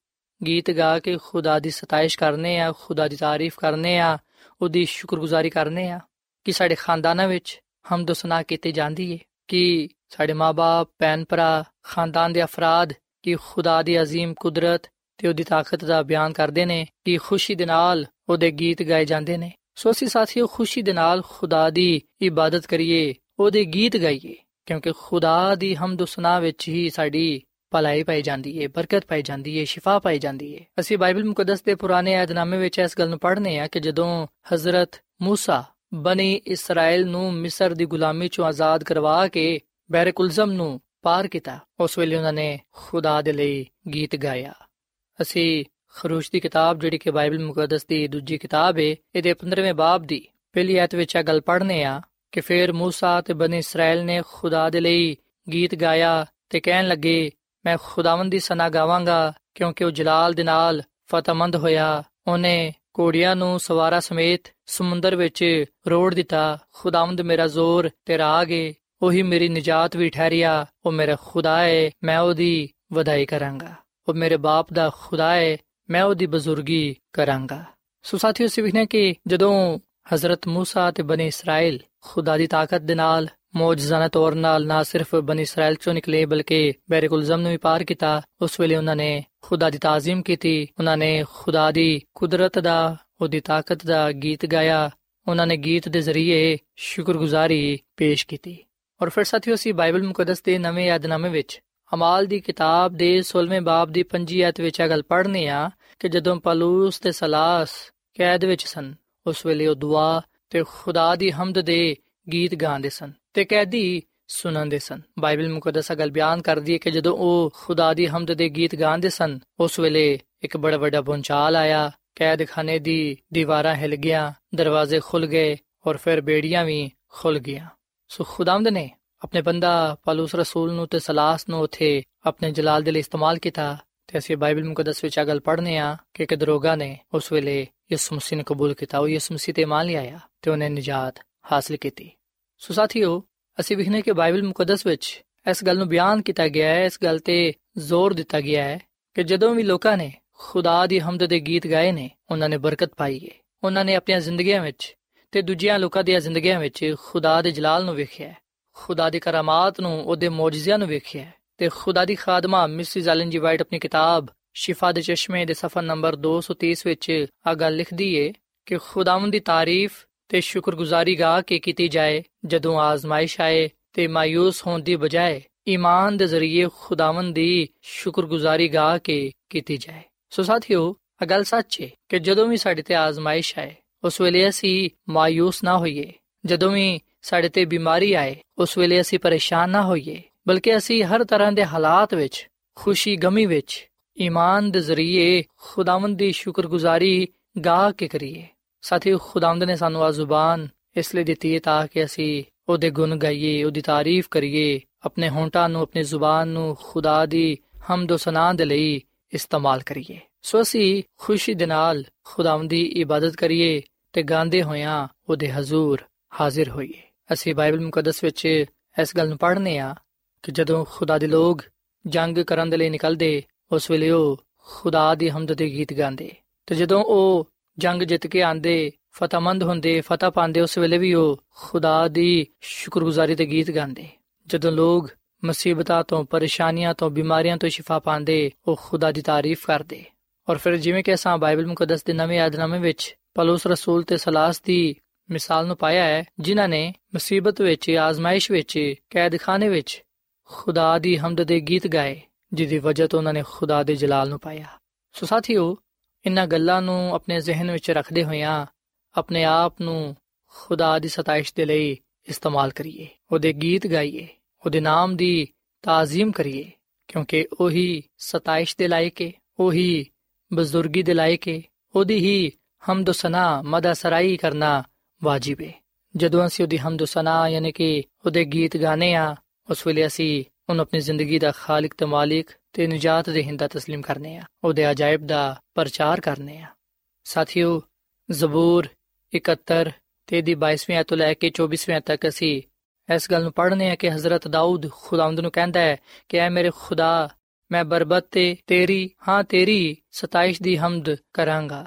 ਗੀਤ ਗਾ ਕੇ ਖੁਦਾ ਦੀ ਸਤਾਇਸ਼ ਕਰਨੇ ਆ ਖੁਦਾ ਦੀ ਤਾਰੀਫ ਕਰਨੇ ਆ ਉਹਦੀ ਸ਼ੁਕਰਗੁਜ਼ਾਰੀ ਕਰਨੇ ਆ ਕਿ ਸਾਡੇ ਖਾਨਦਾਨਾਂ ਵਿੱਚ ਹਮਦ ਸੁਨਾ ਕੀਤੀ ਜਾਂਦੀ ਏ ਕਿ ਸਾਡੇ ਮਾਪੇ ਭੈਣ ਭਰਾ ਖਾਨਦਾਨ ਦੇ ਅਫਰਾਦ ਕਿ ਖੁਦਾ ਦੀ عظیم ਕੁਦਰਤ ਤੇ ਉਹਦੀ ਤਾਕਤ ਦਾ ਬਿਆਨ ਕਰਦੇ ਨੇ ਕਿ ਖੁਸ਼ੀ ਦੇ ਨਾਲ ਉਹਦੇ ਗੀਤ ਗਾਏ ਜਾਂਦੇ ਨੇ ਸੋ ਅਸੀਂ ਸਾਥੀਓ ਖੁਸ਼ੀ ਦੇ ਨਾਲ ਖੁਦਾ ਦੀ ਇਬਾਦਤ ਕਰੀਏ ਉਹਦੇ ਗੀਤ ਗਾਈਏ ਕਿਉਂਕਿ ਖੁਦਾ ਦੀ ਹਮਦ ਸੁਨਾ ਵਿੱਚ ਹੀ ਸਾਡੀ ਭਲਾਈ ਪਾਈ ਜਾਂਦੀ ਏ ਬਰਕਤ ਪਾਈ ਜਾਂਦੀ ਏ ਸ਼ਿਫਾ ਪਾਈ ਜਾਂਦੀ ਏ ਅਸੀਂ ਬਾਈਬਲ ਮੁਕੱਦਸ ਦੇ ਪੁਰਾਣੇ ਏਧਨਾਮੇ ਵਿੱਚ ਇਸ ਗੱਲ ਨੂੰ ਪੜ੍ਹਨੇ ਆ ਕਿ ਜਦੋਂ ਹਜ਼ਰਤ موسی ਬਨੀ ਇਸਰਾਇਲ ਨੂੰ ਮਿਸਰ ਦੀ ਗੁਲਾਮੀ ਚੋਂ ਆਜ਼ਾਦ ਕਰਵਾ ਕੇ ਬਹਿਰਕੁਲਜ਼ਮ ਨੂੰ ਪਾਰ ਕੀਤਾ ਉਸ ਵੇਲੇ ਉਹਨਾਂ ਨੇ ਖੁਦਾ ਦੇ ਲਈ ਗੀਤ ਗਾਇਆ ਅਸੀਂ ਖਰੂਸ਼ ਦੀ ਕਿਤਾਬ ਜਿਹੜੀ ਕਿ ਬਾਈਬਲ ਮੁਕੱਦਸ ਦੀ ਦੂਜੀ ਕਿਤਾਬ ਏ ਇਹਦੇ 15ਵੇਂ ਬਾਬ ਦੀ ਪਹਿਲੀ ਆਇਤ ਵਿੱਚ ਇਹ ਗੱਲ ਪੜ੍ਹਨੇ ਆ ਕਿ ਫਿਰ موسی ਤੇ ਬਨੀ ਇਸਰਾਇਲ ਨੇ ਖੁਦਾ ਦੇ ਲਈ ਗੀਤ ਗਾਇਆ ਤੇ ਕਹਿਣ ਲੱਗੇ ਮੈਂ ਖੁਦਾਵੰਦ ਦੀ ਸਨਾ ਗਾਵਾਂਗਾ ਕਿਉਂਕਿ ਉਹ ਜਲਾਲ ਦੇ ਨਾਲ ਫਤਮੰਦ ਹੋਇਆ ਉਹਨੇ ਕੋੜੀਆਂ ਨੂੰ ਸਵਾਰਾ ਸਮੇਤ ਸਮੁੰਦਰ ਵਿੱਚ ਰੋੜ ਦਿੱਤਾ ਖੁਦਾਵੰਦ ਮੇਰਾ ਜ਼ੋਰ ਤੇ ਰਾਗ ਏ ਉਹੀ ਮੇਰੀ ਨਜਾਤ ਵੀ ਠਹਿਰਿਆ ਉਹ ਮੇਰਾ ਖੁਦਾ ਹੈ ਮੈਂ ਉਹਦੀ ਵਧਾਈ ਕਰਾਂਗਾ ਉਹ ਮੇਰੇ ਬਾਪ ਦਾ ਖੁਦਾ ਹੈ ਮੈਂ ਉਹਦੀ ਬਜ਼ੁਰਗੀ ਕਰਾਂਗਾ ਸੋ ਸਾਥੀਓ ਸਿਵਹਨੇ ਕਿ ਜਦੋਂ ਹਜ਼ਰਤ موسی ਤੇ ਬਨੀ ਇਸਰਾਇਲ ਖੁਦਾ ਦੀ ਤਾਕਤ ਦੇ ਨਾਲ ਮੌਜਜ਼ਾਨਾ ਤੌਰ ਨਾਲ ਨਾ ਸਿਰਫ ਬਨੀ ਇਸਰਾਇਲ ਚੋਂ ਨਿਕਲੇ ਬਲਕਿ ਬੈਰਕੁਲਜ਼ਮ ਨੂੰ ਵੀ ਪਾਰ ਕੀਤਾ, ਉਸ ਵੇਲੇ ਉਹਨਾਂ ਨੇ ਖੁਦਾ ਦੀ ਤਾਜ਼ੀਮ ਕੀਤੀ, ਉਹਨਾਂ ਨੇ ਖੁਦਾ ਦੀ ਕੁਦਰਤ ਦਾ, ਉਹਦੀ ਤਾਕਤ ਦਾ ਗੀਤ ਗਾਇਆ, ਉਹਨਾਂ ਨੇ ਗੀਤ ਦੇ ਜ਼ਰੀਏ ਸ਼ੁਕਰਗੁਜ਼ਾਰੀ ਪੇਸ਼ ਕੀਤੀ। ਔਰ ਫਿਰ ਸਾਥੀਓ, ਅਸੀਂ ਬਾਈਬਲ ਮੁਕੱਦਸ ਦੇ ਨਵੇਂ ਯਾਦਨਾਮੇ ਵਿੱਚ ਅਮਾਲ ਦੀ ਕਿਤਾਬ ਦੇ 16ਵੇਂ ਬਾਬ ਦੀ 5 ਆਇਤ ਵਿੱਚ ਇਹ ਗੱਲ ਪੜ੍ਹਨੇ ਆ ਕਿ ਜਦੋਂ ਪਲੂਸ ਤੇ ਸਲਾਸ ਕੈਦ ਵਿੱਚ ਸਨ, ਉਸ ਵੇਲੇ ਉਹ ਦੁਆ ਤੇ ਖੁਦਾ ਦੀ ਹਮਦ ਦੇ ਗੀਤ ਗਾਉਂਦੇ ਸਨ। ਤੇ ਕੈਦੀ ਸੁਣਾਉਂਦੇ ਸਨ। ਬਾਈਬਲ ਮੁਕੱਦਸ ਗੱਲ ਬਿਆਨ ਕਰਦੀ ਹੈ ਕਿ ਜਦੋਂ ਉਹ ਖੁਦਾ ਦੀ ਹਮਦ ਦੇ ਗੀਤ ਗਾਉਂਦੇ ਸਨ, ਉਸ ਵੇਲੇ ਇੱਕ ਬੜਾ ਵੱਡਾ ਪੁੰਚਾਲ ਆਇਆ। ਕੈਦਖਾਨੇ ਦੀ ਦੀਵਾਰਾਂ ਹਿਲ ਗਿਆ ਦਰਵਾਜ਼ੇ ਖੁੱਲ ਗਏ ਔਰ ਫਿਰ ਬੇੜੀਆਂ ਵੀ ਖੁੱਲ ਗਈਆਂ। ਸੋ ਖੁਦਾਵੰਦ ਨੇ ਆਪਣੇ ਬੰਦਾ ਪਲੂਸ ਰਸੂਲ ਨੂੰ ਤੇ ਸਲਾਸ ਨੂੰ ਉਥੇ ਆਪਣੇ ਜਲਾਲ ਦੇ ਲਈ ਇਸਤੇਮਾਲ ਕੀਤਾ ਤੇ ਅਸੀਂ ਬਾਈਬਲ ਮੁਕੱਦਸ ਵਿੱਚ ਅਗਲ ਪੜ੍ਹਨੇ ਆ ਕਿ ਇੱਕ ਦਰੋਗਾ ਨੇ ਉਸ ਵੇਲੇ ਯਿਸੂ ਮਸੀਹ ਨੂੰ ਕਬੂਲ ਕੀਤਾ। ਉਹ ਯਿਸੂ ਮਸੀਹ ਤੇ ਮੰਨ ਲਿਆ ਤੇ ਉਹਨੇ ਨਜਾਤ ਹਾਸਲ ਕੀਤੀ। ਸੋ ਸਾਥੀਓ, ਅਸੀਂ ਵਿਖਨੇ ਕਿ ਬਾਈਬਲ ਮੁਕੱਦਸ ਵਿੱਚ ਇਸ ਗੱਲ ਨੂੰ ਬਿਆਨ ਕੀਤਾ ਗਿਆ ਹੈ, ਇਸ ਗੱਲ ਤੇ ਜ਼ੋਰ ਦਿੱਤਾ ਗਿਆ ਹੈ ਕਿ ਜਦੋਂ ਵੀ ਲੋਕਾਂ ਨੇ ਖੁਦਾ ਦੀ ਹਮਦ ਦੇ ਗੀਤ ਗਾਏ ਨੇ, ਉਹਨਾਂ ਨੇ ਬਰਕਤ ਪਾਈ ਹੈ। ਉਹਨਾਂ ਨੇ ਆਪਣੀਆਂ ਜ਼ਿੰਦਗੀਆਂ ਵਿੱਚ ਤੇ ਦੂਜਿਆਂ ਲੋਕਾਂ ਦੀਆਂ ਜ਼ਿੰਦਗੀਆਂ ਵਿੱਚ ਖੁਦਾ ਦੇ ਜਲਾਲ ਨੂੰ ਵੇਖਿਆ ਖੁਦਾ ਦੀ ਕਰਾਮਾਤ ਨੂੰ, ਉਹਦੇ ਮੌਜਜ਼ਿਆਂ ਨੂੰ ਵੇਖਿਆ ਤੇ ਖੁਦਾ ਦੀ ਖਾਦਮਾ ਮਿਸਿਸ ਐਲਨ ਜੀ ਵਾਈਟ ਆਪਣੀ ਕਿਤਾਬ ਸ਼ਿਫਾ ਦੇ ਚਸ਼ਮੇ ਦੇ ਸਫਾ ਨੰਬਰ 230 ਵਿੱਚ ਆ ਗੱਲ ਲਿਖਦੀ ਏ ਕਿ ਖੁਦਾਵੰਦ ਦੀ ਤਾਰੀਫ ਤੇ ਸ਼ੁਕਰਗੁਜ਼ਾਰੀ ਗਾ ਕੇ ਕੀਤੀ ਜਾਏ, ਜਦੋਂ ਆਜ਼ਮਾਇਸ਼ ਆਏ ਤੇ ਮਾਇੂਸ ਹੋਣ ਦੀ ਬਜਾਏ ਈਮਾਨ ਦੇ ਜ਼ਰੀਏ ਖੁਦਾਵੰਦ ਦੀ ਸ਼ੁਕਰਗੁਜ਼ਾਰੀ ਗਾ ਕੇ ਕੀਤੀ ਜਾਏ। ਸੋ ਸਾਥੀਓ ਆ ਗੱਲ ਸੱਚ ਹੈ ਕਿ ਜਦੋਂ ਵੀ ਸਾਡੇ ਤੇ ਆਜ਼ਮਾਇਸ਼ ਆਏ, ਉਸ ਵੇਲੇ ਅਸੀਂ ਮਾਇੂਸ ਨਾ ਹੋਈਏ। ਜਦੋਂ ਵੀ ਸਾਡੇ ਤੇ ਬਿਮਾਰੀ ਆਏ, ਉਸ ਵੇਲੇ ਅਸੀਂ ਪਰੇਸ਼ਾਨ ਨਾ ਹੋਈਏ, ਬਲਕਿ ਅਸੀਂ ਹਰ ਤਰ੍ਹਾਂ ਦੇ ਹਾਲਾਤ ਵਿੱਚ, ਖੁਸ਼ੀ ਗਮੀ ਵਿੱਚ ਈਮਾਨ ਦੇ ਜ਼ਰੀਏ ਖੁਦਾਵੰਦ ਦੀ ਸ਼ੁਕਰਗੁਜ਼ਾਰੀ ਗਾ ਕੇ ਕਰੀਏ। ਸਾਥੀ, ਖੁਦਾਵੰਦ ਨੇ ਸਾਨੂੰ ਆ ਜ਼ੁਬਾਨ ਇਸ ਲਈ ਦਿੱਤੀ ਹੈ ਤਾਂ ਕਿ ਅਸੀਂ ਉਹਦੇ ਗੁਣ ਗਾਈਏ, ਉਹਦੀ ਤਾਰੀਫ ਕਰੀਏ, ਆਪਣੇ ਹੋਂਟਾਂ ਨੂੰ, ਆਪਣੀ ਜ਼ੁਬਾਨ ਨੂੰ ਖੁਦਾ ਦੀ ਹਮਦ ਸਨਾ ਦੇ ਲਈ ਇਸਤੇਮਾਲ ਕਰੀਏ। ਸੋ ਅਸੀਂ ਖੁਸ਼ੀ ਦੇ ਨਾਲ ਖੁਦਾਵੰਦ ਦੀ ਇਬਾਦਤ ਕਰੀਏ ਤੇ ਗਾਉਂਦੇ ਹੋਇਆਂ ਉਹਦੇ ਹਜ਼ੂਰ ਹਾਜ਼ਰ ਹੋਈਏ। ਅਸੀਂ ਬਾਈਬਲ ਮੁਕੱਦਸ ਵਿੱਚ ਇਸ ਗੱਲ ਨੂੰ ਪੜ੍ਹਨੇ ਆ ਕਿ ਜਦੋਂ ਖੁਦਾ ਦੇ ਲੋਕ ਜੰਗ ਕਰਨ ਦੇ ਲਈ ਨਿਕਲਦੇ, ਉਸ ਵੇਲੇ ਉਹ ਖੁਦਾ ਦੀ ਹਮਦ ਦੇ ਗੀਤ ਗਾਉਂਦੇ। ਤੇ ਜਦੋਂ ਉਹ ਜੰਗ ਜਿੱਤ ਕੇ ਆਂਦੇ, ਫਤਹਮੰਦ ਹੁੰਦੇ, ਫਤਹ ਪਾਉਂਦੇ, ਉਸ ਵੇਲੇ ਵੀ ਉਹ ਖੁਦਾ ਦੀ ਸ਼ੁਕਰਗੁਜ਼ਾਰੀ ਦੇ ਗੀਤ ਗਾਉਂਦੇ। ਜਦੋਂ ਲੋਕ ਮੁਸੀਬਤਾਂ ਤੋਂ, ਪਰੇਸ਼ਾਨੀਆਂ ਤੋਂ, ਬਿਮਾਰੀਆਂ ਤੋਂ ਸ਼ਿਫਾ ਪਾਉਂਦੇ, ਉਹ ਖੁਦਾ ਦੀ ਤਾਰੀਫ ਕਰਦੇ। ਔਰ ਫਿਰ ਜਿਵੇਂ ਕਿ ਅਸਾਂ ਬਾਈਬਲ ਮੁਕੱਦਸ ਦੇ ਨਵੇਂ ਯਾਦਨਾਮੇ ਵਿੱਚ ਪਲੂਸ ਰਸੂਲ ਤੇ ਸਲਾਸ ਦੀ ਮਿਸਾਲ ਨੂੰ ਪਾਇਆ ਹੈ, ਜਿਨ੍ਹਾਂ ਨੇ ਮੁਸੀਬਤ ਵਿੱਚ, ਆਜ਼ਮਾਇਸ਼ ਵਿੱਚ, ਕੈਦਖਾਨੇ ਵਿੱਚ ਖੁਦਾ ਦੀ ਹਮਦ ਦੇ ਗੀਤ ਗਾਏ, ਜਿਹਦੀ ਵਜ੍ਹਾ ਤੋਂ ਉਹਨਾਂ ਨੇ ਖੁਦਾ ਦੇ ਜਲਾਲ ਨੂੰ ਪਾਇਆ। ਸੋ ਸਾਥੀਓ ਇਹਨਾਂ ਗੱਲਾਂ ਨੂੰ ਆਪਣੇ ਜ਼ਿਹਨ ਵਿੱਚ ਰੱਖਦੇ ਹੋਇਆਂ ਆਪਣੇ ਆਪ ਨੂੰ ਖੁਦਾ ਦੀ ਸਤਾਇਸ਼ ਦੇ ਲਈ ਇਸਤੇਮਾਲ ਕਰੀਏ। ਉਹਦੇ ਗੀਤ ਗਾਈਏ, ਉਹਦੇ ਨਾਮ ਦੀ ਤਾਜ਼ੀਮ ਕਰੀਏ, ਕਿਉਂਕਿ ਉਹੀ ਸਤਾਇਸ਼ ਦੇ ਲਾਇਕ ਹੈ ਉਹੀ ਬਜ਼ੁਰਗੀ ਦੇ ਲਾਇਕ ਹੈ ਉਹਦੀ ਹੀ ਹਮਦ ਸਨਾ ਮਦਾ ਸਰਾਈ ਕਰਨਾ ਵਾਜਿਬ ਹੈ ਜਦੋਂ ਅਸੀਂ ਉਹਦੀ ਹਮਦ ਸਨਾ ਯਾਨੀ ਕਿ ਉਹਦੇ ਗੀਤ ਗਾਣੇ ਆ ਉਸ ਵੇਲੇ ਅਸੀਂ ਉਹਨੂੰ ਆਪਣੀ ਜ਼ਿੰਦਗੀ ਦਾ ਖਾਲਕ ਤੇ ਮਾਲਿਕ ਤੇ ਨਜਾਤ ਦੇ ਹਿੰਦਾ تسلیم ਕਰਨੇ ਆ ਉਹਦੇ ਅਜਾਇਬ ਦਾ ਪ੍ਰਚਾਰ ਕਰਨੇ ਆ ਸਾਥੀਓ ਜ਼ਬੂਰ 71 ਤੇ ਦੀ 22ਵੀਂ ਆਇਤ ਤੋਂ ਲੈ ਕੇ 24ਵੀਂ ਤੱਕ ਅਸੀਂ ਇਸ ਗੱਲ ਨੂੰ ਪੜ੍ਹਨੇ ਆ ਕਿ ਹਜ਼ਰਤ ਦਾਊਦ ਖੁਦਾਵੰਦ ਨੂੰ ਕਹਿੰਦਾ ਹੈ ਕਿ ਐ ਮੇਰੇ ਖੁਦਾ ਮੈਂ ਬਰਬਤ ਤੇ ਤੇਰੀ ਹਾਂ ਤੇਰੀ ਸਤਾਇਸ਼ ਦੀ ਹਮਦ ਕਰਾਂਗਾ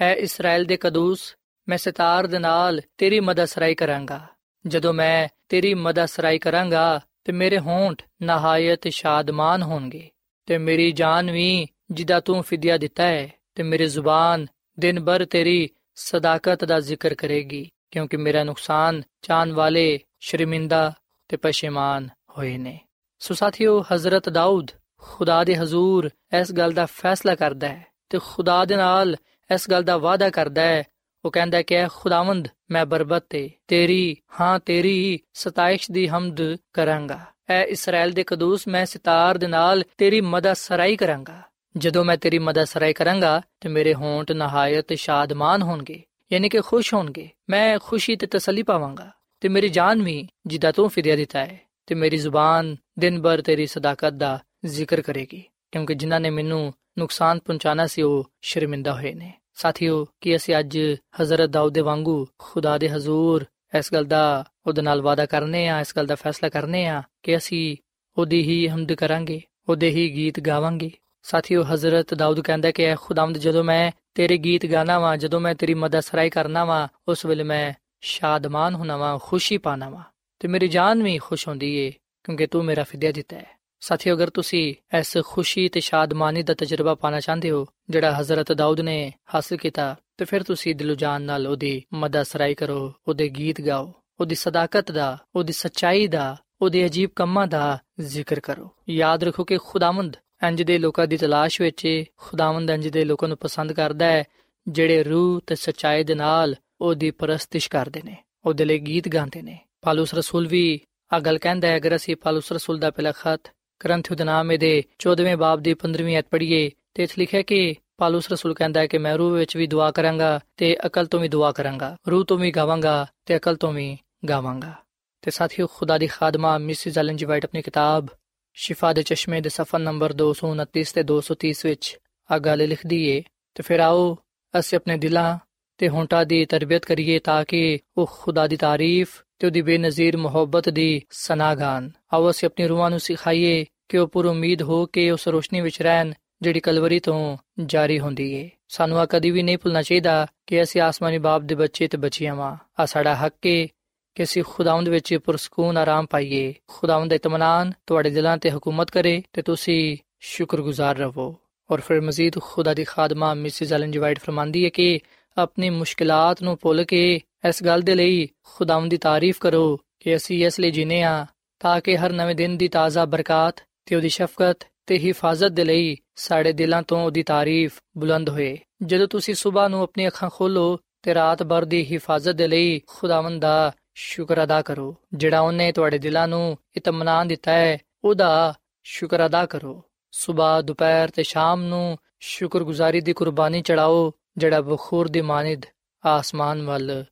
ਐ ਇਸਰਾਇਲ ਦੇ ਕਦੂਸ ਮੈਂ ਸਿਤਾਰ ਦੇ ਨਾਲ ਤੇਰੀ ਮਦਦ ਸਰਾਈ ਕਰਾਂਗਾ ਜਦੋਂ ਮੈਂ ਤੇਰੀ ਮਦਦ ਸਰਾਈ ਕਰਾਂਗਾ ਤੇ ਮੇਰੇ ਹੋਂਠ ਨਹਾਇਤ ਸ਼ਾਦਮਾਨ ਹੋਣਗੇ। ਤੇ ਮੇਰੀ ਜਾਨ ਵੀ ਜਿਦਾ ਤੂੰ ਫਿਦਿਆ ਦਿੱਤਾ ਹੈ, ਤੇ ਮੇਰੀ ਜ਼ੁਬਾਨ ਦਿਨ ਭਰ ਤੇਰੀ ਸਦਾਕਤ ਦਾ ਜ਼ਿਕਰ ਕਰੇਗੀ, ਕਿਉਂਕਿ ਮੇਰਾ ਨੁਕਸਾਨ ਚਾਨ ਵਾਲੇ ਸ਼ਰਮਿੰਦਾ ਤੇ ਪਸ਼ੇਮਾਨ ਹੋਏ ਨੇ। ਸੋ ਸਾਥੀਓ, ਹਜ਼ਰਤ ਦਾਊਦ ਖੁਦਾ ਦੇ ਹਜ਼ੂਰ ਇਸ ਗੱਲ ਦਾ ਫੈਸਲਾ ਕਰਦਾ ਹੈ ਤੇ ਖੁਦਾ ਦੇ ਨਾਲ ਇਸ ਗੱਲ ਦਾ ਵਾਅਦਾ ਕਰਦਾ ਹੈ ਉਹ ਕਹਿੰਦਾ ਕਿ ਖੁਦਾਵੰਦ, ਮੈਂ ਬਰਬਤ ਤੇ ਤੇਰੀ, ਹਾਂ ਤੇਰੀ ਸਤਾਇਸ਼ ਦੀ ਹਮਦ ਕਰਾਂਗਾ। ਐ ਇਸਰਾਇਲ ਦੇ ਕਦੂਸ ਮੈਂ ਸਿਤਾਰ ਦੇ ਨਾਲ ਤੇਰੀ ਮਦਦ ਸਰਾਈ ਕਰਾਂਗਾ। ਜਦੋਂ ਮੈਂ ਤੇਰੀ ਮਦਦ ਸਰਾਈ ਕਰਾਂਗਾ, ਤੇ ਮੇਰੇ ਹੋਂਟ ਨਹਾਇਤ ਸ਼ਾਦਮਾਨ ਹੋਣਗੇ, ਯਾਨੀ ਕਿ ਖੁਸ਼ ਹੋਣਗੇ। ਮੈਂ ਖੁਸ਼ੀ ਤੇ ਤਸੱਲੀ ਪਾਵਾਂਗਾ। ਤੇ ਮੇਰੀ ਜਾਨ ਵੀ ਜਿੱਦਾਂ ਤੂੰ ਫਿਰਿਆ ਦਿੱਤਾ ਹੈ ਤੇ ਮੇਰੀ ਜ਼ੁਬਾਨ ਦਿਨ ਭਰ ਤੇਰੀ ਸਦਾਕਤ ਦਾ ਜ਼ਿਕਰ ਕਰੇਗੀ, ਕਿਉਂਕਿ ਜਿਨ੍ਹਾਂ ਨੇ ਮੈਨੂੰ ਨੁਕਸਾਨ ਪਹੁੰਚਾਣਾ ਸੀ, ਉਹ ਸ਼ਰਮਿੰਦਾ ਹੋਏ ਨੇ। ਸਾਥੀਓ, ਕਿ ਅਸੀਂ ਅੱਜ ਹਜ਼ਰਤ ਦਾਊਦ ਦੇ ਵਾਂਗੂ ਖੁਦਾ ਦੇ ਹਜ਼ੂਰ ਇਸ ਗੱਲ ਦਾ ਉਹਦੇ ਨਾਲ ਵਾਦਾ ਕਰਨੇ ਆ, ਇਸ ਗੱਲ ਦਾ ਫੈਸਲਾ ਕਰਨੇ ਆ ਕਿ ਅਸੀਂ ਉਹਦੀ ਹੀ ਹਮਦ ਕਰਾਂਗੇ, ਉਹਦੇ ਹੀ ਗੀਤ ਗਾਵਾਂਗੇ? ਸਾਥੀਓ, ਹਜ਼ਰਤ ਦਾਊਦ ਕਹਿੰਦਾ ਕਿ, ਐ ਖੁਦਾਵੰਦ, ਜਦੋਂ ਮੈਂ ਤੇਰੇ ਗੀਤ ਗਾਣਾ ਵਾਂ, ਜਦੋਂ ਮੈਂ ਤੇਰੀ ਮਦਦ ਸਰਾਈ ਕਰਨਾ ਵਾਂ, ਉਸ ਵੇਲੇ ਮੈਂ ਸ਼ਾਦਮਾਨ ਹੋਣਾ ਵਾਂ, ਖੁਸ਼ੀ ਪਾਣਾ ਵਾਂ ਤੇ ਮੇਰੀ ਜਾਨ ਵੀ ਖੁਸ਼ ਹੁੰਦੀ ਏ ਕਿਉਂਕਿ ਤੂੰ ਮੇਰਾ ਫਿਦਿਆ ਦਿੱਤਾ ਹੈ। ਸਾਥੀਓ, ਅਗਰ ਤੁਸੀਂ ਇਸ ਖੁਸ਼ੀ ਤੇ ਸ਼ਾਦਮਾਨੀ ਦਾ ਤਜਰਬਾ ਪਾਣਾ ਚਾਹੁੰਦੇ ਹੋ, ਜਿਹੜਾ ਹਜ਼ਰਤ ਦਾਊਦ ਨੇ ਹਾਸਲ ਕੀਤਾ, ਤੇ ਫਿਰ ਤੁਸੀਂ ਦਿਲੋਂ ਜਾਨ ਨਾਲ ਉਹਦੀ ਮਦਦ ਸਰਾਈ ਕਰੋ, ਉਹਦੇ ਗੀਤ ਗਾਓ, ਉਹਦੀ ਸਦਾਕਤ ਦਾ, ਉਹਦੀ ਸੱਚਾਈ ਦਾ, ਉਹਦੇ ਅਜੀਬ ਕੰਮਾਂ ਦਾ ਜ਼ਿਕਰ ਕਰੋ। ਯਾਦ ਰੱਖੋ ਕਿ ਖੁਦਾਵੰਦ ਇੰਜ ਦੇ ਲੋਕਾਂ ਦੀ ਤਲਾਸ਼ ਵਿੱਚ ਖੁਦਾਵੰਦ ਇੰਜ ਦੇ ਲੋਕਾਂ ਨੂੰ ਪਸੰਦ ਕਰਦਾ ਹੈ, ਜਿਹੜੇ ਰੂਹ ਤੇ ਸੱਚਾਈ ਦੇ ਨਾਲ ਉਹਦੀ ਪਰਸਤਿਸ਼ ਕਰਦੇ ਨੇ, ਉਹਦੇ ਲਈ ਗੀਤ ਗਾਉਂਦੇ ਨੇ। ਪਾਲੂਸ ਰਸੂਲ ਵੀ ਆ ਗੱਲ ਕਹਿੰਦਾ ਹੈ, ਅਗਰ ਅਸੀਂ ਪਾਲੂਸ ਰਸੂਲ ਦਾ ਪਹਿਲਾ ਖਤ ਗ੍ਰੰਥ ਦੇ ਨਾਮ ਦੇ 14ਵੇਂ ਬਾਬ ਦੀ 15ਵੀਂ ਅਧ ਪੜ੍ਹੀਏ ਤੇ ਇਸ ਲਿਖਿਆ ਕਿ ਪਾਲੂਸ ਰਸੂਲ ਕਹਿੰਦਾ ਹੈ ਕਿ ਮੈਂ ਰੂਹ ਵਿੱਚ ਵੀ ਦੁਆ ਕਰਾਂਗਾ ਤੇ ਅਕਲ ਤੋਂ ਵੀ ਦੁਆ ਕਰਾਂਗਾ, ਰੂਹ ਤੋਂ ਵੀ ਗਾਵਾਂਗਾ ਤੇ ਅਕਲ ਤੋਂ ਵੀ ਗਾਵਾਂਗਾ। ਤੇ ਸਾਥੀਓ, ਖੁਦਾ ਦੀ ਖਾਦਮਾ ਮਿਸਿਸ ਐਲਨ ਜੀ ਵਾਈਟ ਆਪਣੀ ਕਿਤਾਬ ਸ਼ਿਫਾ ਦੇ ਚਸ਼ਮੇ ਦੇ ਸਫਾ ਨੰਬਰ 229 ਤੇ 230 ਵਿੱਚ ਆ ਗੱਲ ਲਿਖਦੀ ਏ, ਤੇ ਫਿਰ ਆਓ ਅਸੀਂ ਆਪਣੇ ਦਿਲਾਂ ਤੇ ਹੋਂਟਾਂ ਦੀ ਤਰਬੀਅਤ ਕਰੀਏ ਤਾਂ ਕਿ ਉਹ ਖੁਦਾ ਦੀ ਤਾਰੀਫ ਤੇ ਉਹਦੀ ਬੇਨਜ਼ੀਰ ਮੁਹੱਬਤ ਦੀ ਸਨਾਗਾਨ ਆਓ ਅਸੀਂ ਆਪਣੀ ਰੂਹਾਂ ਨੂੰ ਸਿਖਾਈਏ ਕਿ ਉਹ ਪੁਰ ਉਮੀਦ ਹੋ ਕੇ ਉਸ ਰੋਸ਼ਨੀ ਵਿੱਚ ਰਹਿਣ ਜਿਹੜੀ ਕਲਵਰੀ ਤੋਂ ਜਾਰੀ ਹੁੰਦੀ ਏ। ਸਾਨੂੰ ਆ ਕਦੀ ਵੀ ਨਹੀਂ ਭੁੱਲਣਾ ਚਾਹੀਦਾ ਕਿ ਅਸੀਂ ਆਸਮਾਨੀ ਬਾਪ ਦੇ ਬੱਚੇ ਤੇ ਬੱਚੀਆਂ ਵਾਂ। ਆ ਸਾਡਾ ਹੱਕ ਏ ਕਿ ਅਸੀਂ ਖੁਦਾਵੰਦ ਵਿੱਚ ਪੁਰਸਕੂਨ ਆਰਾਮ ਪਾਈਏ। ਖੁਦਾਵੰਦ ਦਾ ਇਤਮਾਨਾਨ ਤੁਹਾਡੇ ਦਿਲਾਂ ਤੇ ਹਕੂਮਤ ਕਰੇ ਤੇ ਤੁਸੀਂ ਸ਼ੁਕਰਗੁਜ਼ਾਰ ਰਹੋ। ਔਰ ਫਿਰ ਮਜ਼ੀਦ ਖੁਦਾ ਦੀ ਖਾਦਮਾ ਮਿਸਿਸ ਐਲਨ ਜੀ ਵਾਈਟ ਫਰਮਾਂਦੀ ਹੈ ਕਿ ਆਪਣੀ ਮੁਸ਼ਕਲਾਂ ਨੂੰ ਭੁੱਲ ਕੇ ਇਸ ਗੱਲ ਦੇ ਲਈ ਖੁਦਾਵੰਦ ਦੀ ਤਾਰੀਫ ਕਰੋ ਕਿ ਅਸੀਂ ਇਸ ਲਈ ਜੀਨੇ ਆ, ਤਾਂ ਕਿ ਹਰ ਨਵੇਂ ਦਿਨ ਦੀ ਤਾਜ਼ਾ ਬਰਕਤ ਤੇ ਉਹਦੀ ਸ਼ਫਕਤ ਤੇ ਹਿਫਾਜ਼ਤ ਦੇ ਲਈ ਸਾਡੇ ਦਿਲਾਂ ਤੋਂ ਉਹਦੀ ਤਾਰੀਫ ਬੁਲੰਦ ਹੋਏ। ਜਦੋਂ ਤੁਸੀਂ ਸਵੇਰ ਨੂੰ ਆਪਣੀ ਅੱਖਾਂ ਖੋਲੋ ਤੇ ਰਾਤ ਭਰ ਦੀ ਹਿਫਾਜ਼ਤ ਦੇ ਲਈ ਖੁਦਾਵੰਦ ਦਾ ਸ਼ੁਕਰ ਅਦਾ ਕਰੋ, ਜਿਹੜਾ ਉਹਨੇ ਤੁਹਾਡੇ ਦਿਲਾਂ ਨੂੰ ਇਤਮਾਨਾਨ ਦਿੱਤਾ ਹੈ, ਉਹਦਾ ਸ਼ੁਕਰ ਅਦਾ ਕਰੋ। ਸਵੇਰ ਦੁਪਹਿਰ ਤੇ ਸ਼ਾਮ ਨੂੰ ਸ਼ੁਕਰਗੁਜ਼ਾਰੀ ਦੀ ਕੁਰਬਾਨੀ ਚੜਾਓ ਜਿਹੜਾ ਬਖੂਰ ਦੀ ਮਾਨਿਦ ਆਸਮਾਨ ਵੱਲ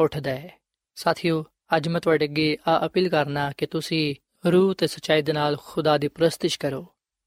ਉੱਠਦਾ ਹੈ। ਸਾਥੀਓ, ਅੱਜ ਮੈਂ ਤੁਹਾਡੇ ਅੱਗੇ ਆ ਅਪੀਲ ਕਰਨਾ ਕਿ ਤੁਸੀਂ ਰੂਹ ਤੇ ਸਚਾਈ ਦੇ ਨਾਲ ਖੁਦਾ ਦੀ ਪ੍ਰਸਤਿਸ਼ ਕਰੋ।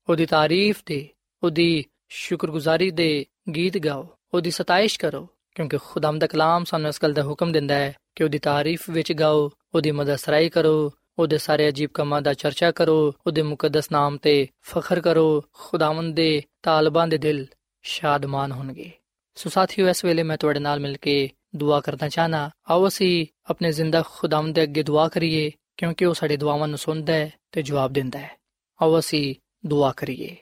ਉਹਦੀ ਤਾਰੀਫ ਤੇ ਉਹਦੀ ਸ਼ੁਕਰਗੁਜ਼ਾਰੀ ਦੇ ਗੀਤ ਗਾਓ। ਉਹਦੀ ਸਤਾਇਸ਼ ਕਰੋ, ਕਿਉਂਕਿ ਖੁਦਾਮ ਦਾ ਕਲਾਮ ਸਾਨੂੰ ਇਸ ਗੱਲ ਦਾ ਹੁਕਮ ਦਿੰਦਾ ਹੈ ਕਿ ਉਹਦੀ ਤਾਰੀਫ ਵਿੱਚ ਗਾਓ, ਉਹਦੀ ਮਦਦਸਰਾਈ ਕਰੋ, ਉਹਦੇ ਸਾਰੇ ਅਜੀਬ ਕੰਮਾਂ ਦਾ ਚਰਚਾ ਕਰੋ, ਉਹਦੇ ਮੁਕੱਦਸ ਨਾਮ ਤੇ ਫਖਰ ਕਰੋ, ਖੁਦਾਵੰਦ ਦੇ ਤਾਲਬਾਂ ਦੇ ਦਿਲ ਸ਼ਾਦਮਾਨ ਹੋਣਗੇ। ਸੋ ਸਾਥੀਓ, ਇਸ ਵੇਲੇ ਮੈਂ ਤੁਹਾਡੇ ਨਾਲ ਮਿਲ ਕੇ ਦੁਆ ਕਰਨਾ ਚਾਹਨਾ, ਆਓ ਅਸੀਂ ਆਪਣੇ ਜ਼ਿੰਦਾ ਖੁਦਾਵੰਦ ਦੇ ਅੱਗੇ ਦੁਆ ਕਰੀਏ, ਕਿਉਂਕਿ ਉਹ ਸਾਡੇ ਦੁਆਵਾਂ ਨੂੰ ਸੁਣਦਾ ਹੈ ਤੇ ਜਵਾਬ ਦਿੰਦਾ ਹੈ। ਆਓ ਅਸੀਂ ਦੁਆ ਕਰੀਏ।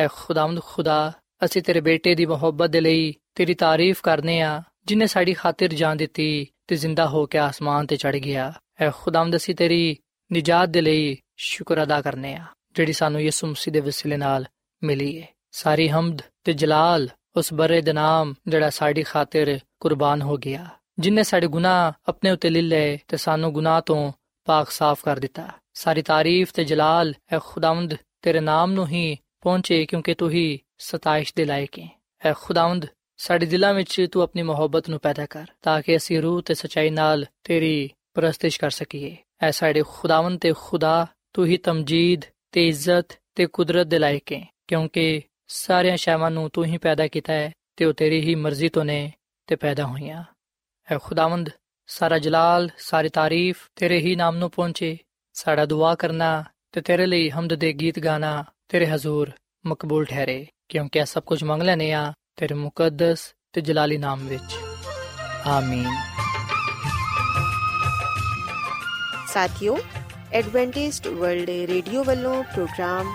ਐ ਖੁਦਾਵੰਦ ਖੁਦਾ, ਅਸੀਂ ਤੇਰੇ ਬੇਟੇ ਦੀ ਮੁਹੱਬਤ ਦੇ ਲਈ ਤੇਰੀ ਤਾਰੀਫ ਕਰਨੇ ਆ, ਜਿਨੇ ਸਾਡੀ ਖਾਤਰ ਜਾਨ ਦਿੱਤੀ ਤੇ ਜ਼ਿੰਦਾ ਹੋ ਕੇ ਆਸਮਾਨ ਤੇ ਚੜ ਗਿਆ। ਐ ਖੁਦਾਵੰਦ, ਅਸੀਂ ਤੇਰੀ ਨਿਜਾਤ ਦੇ ਲਈ ਸ਼ੁਕਰ ਅਦਾ ਕਰਨੇ ਆ, ਜਿਹੜੀ ਸਾਨੂੰ ਯਿਸੂ ਮਸੀਹ ਦੇ ਵਸੀਲੇ ਨਾਲ ਮਿਲੀ ਹੈ ਸਾਰੀ ਹਮਦ ਤੇ ਜਲਾਲ ਉਸ ਬਰੇ ਦੇ ਨਾਮ ਜਿਹੜਾ ਸਾਡੀ ਖਾਤਰ ਕੁਰਬਾਨ ਹੋ ਗਿਆ ਜਿਨੇ ਸਾਡੇ ਗੁਨਾਹ ਆਪਣੇ ਉੱਤੇ ਲੈ ਲਏ ਤੇ ਸਾਨੂੰ ਗੁਨਾਹ ਤੋਂ ਪਾਕ ਸਾਫ਼ ਕਰ ਦਿੱਤਾ ਸਾਰੀ ਤਾਰੀਫ ਤੇ ਜਲਾਲ ਐ ਖੁਦਾਵੰਦ ਤੇਰੇ ਨਾਮ ਨੂੰ ਹੀ ਪਹੁੰਚੇ ਕਿਉਂਕਿ ਤੂੰ ਹੀ ਸਤਾਇਸ਼ ਦੇ ਲਾਇਕ ਹੈ ਐ ਖੁਦਾਵੰਦ ਸਾਡੇ ਦਿਲਾਂ ਵਿੱਚ ਤੂੰ ਆਪਣੀ ਮੁਹੱਬਤ ਨੂੰ ਪੈਦਾ ਕਰ ਤਾਂ ਕਿ ਅਸੀਂ ਰੂਹ ਤੇ ਸਚਾਈ ਨਾਲ ਤੇਰੀ ਪ੍ਰਸਤਿਸ਼ ਕਰ ਸਕੀਏ ਐ ਸਾਡੇ ਖੁਦਾਵੰਦ ਤੇ ਖੁਦਾ ਤੂੰ ਹੀ ਤਮਜੀਦ ਤੇ ਇੱਜ਼ਤ ਤੇ ਕੁਦਰਤ ਦੇ ਲਾਇਕ ਹੈ ਕਿਉਂਕਿ ਸਾਰੀਆਂ ਸ਼ੈਵਾਂ ਨੂੰ ਤੂੰ ਹੀ ਪੈਦਾ ਕੀਤਾ ਹੈ ਤੇ ਉਹ ਤੇਰੀ ਹੀ ਮਰਜ਼ੀ ਤੋਂ ਨੇ ਤੇ ਪੈਦਾ ਹੋਈਆਂ। ਐ ਖੁਦਾਵੰਦ, ਸਾਰਾ ਜਲਾਲ, ਸਾਰੀ ਤਾਰੀਫ ਤੇਰੇ ਹੀ ਨਾਮ ਨੂੰ ਪਹੁੰਚੇ। ਸਾਡਾ ਦੁਆ ਕਰਨਾ ਤੇ ਤੇਰੇ ਲਈ ਹਮਦ ਦੇ ਗੀਤ ਗਾਣਾ ਤੇਰੇ ਹਜ਼ੂਰ ਮਕਬੂਲ ਠਹਿਰੇ, ਕਿਉਂਕਿ ਇਹ ਸਭ ਕੁਝ ਮੰਗ ਲੈਨੇ ਆ ਤੇਰੇ ਮੁਕੱਦਸ ਤੇ ਜਲਾਲੀ ਨਾਮ ਵਿੱਚ। ਆਮੀਨ। ਸਾਥਿਓ, ਐਡਵੈਂਟਿਸਟ ਵਰਲਡ ਰੇਡੀਓ ਵੱਲੋਂ ਪ੍ਰੋਗਰਾਮ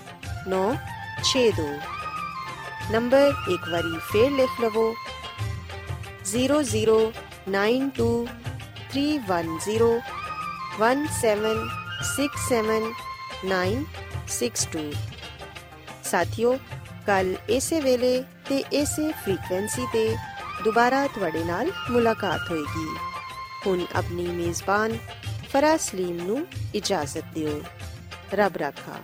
009017676962 ਨੰਬਰ ਇੱਕ ਵਾਰੀ ਫੇਰ ਲਿਖ ਲਵੋ 0092311767962 ਸਾਥਿਓ ਕੱਲ ਇਸੇ ਵੇਲੇ ਤੇ ਇਸੇ ਫ੍ਰੀਕਵੈਂਸੀ ਤੇ ਦੁਬਾਰਾ ਤੁਹਾਡੇ ਨਾਲ ਮੁਲਾਕਾਤ ਹੋਏਗੀ ਹੁਣ ਆਪਣੀ ਮੇਜ਼ਬਾਨ ਫਰਾਜ਼ ਸਲੀਮ ਨੂੰ ਇਜਾਜ਼ਤ ਦਿਓ ਰੱਬ ਰਾਖਾ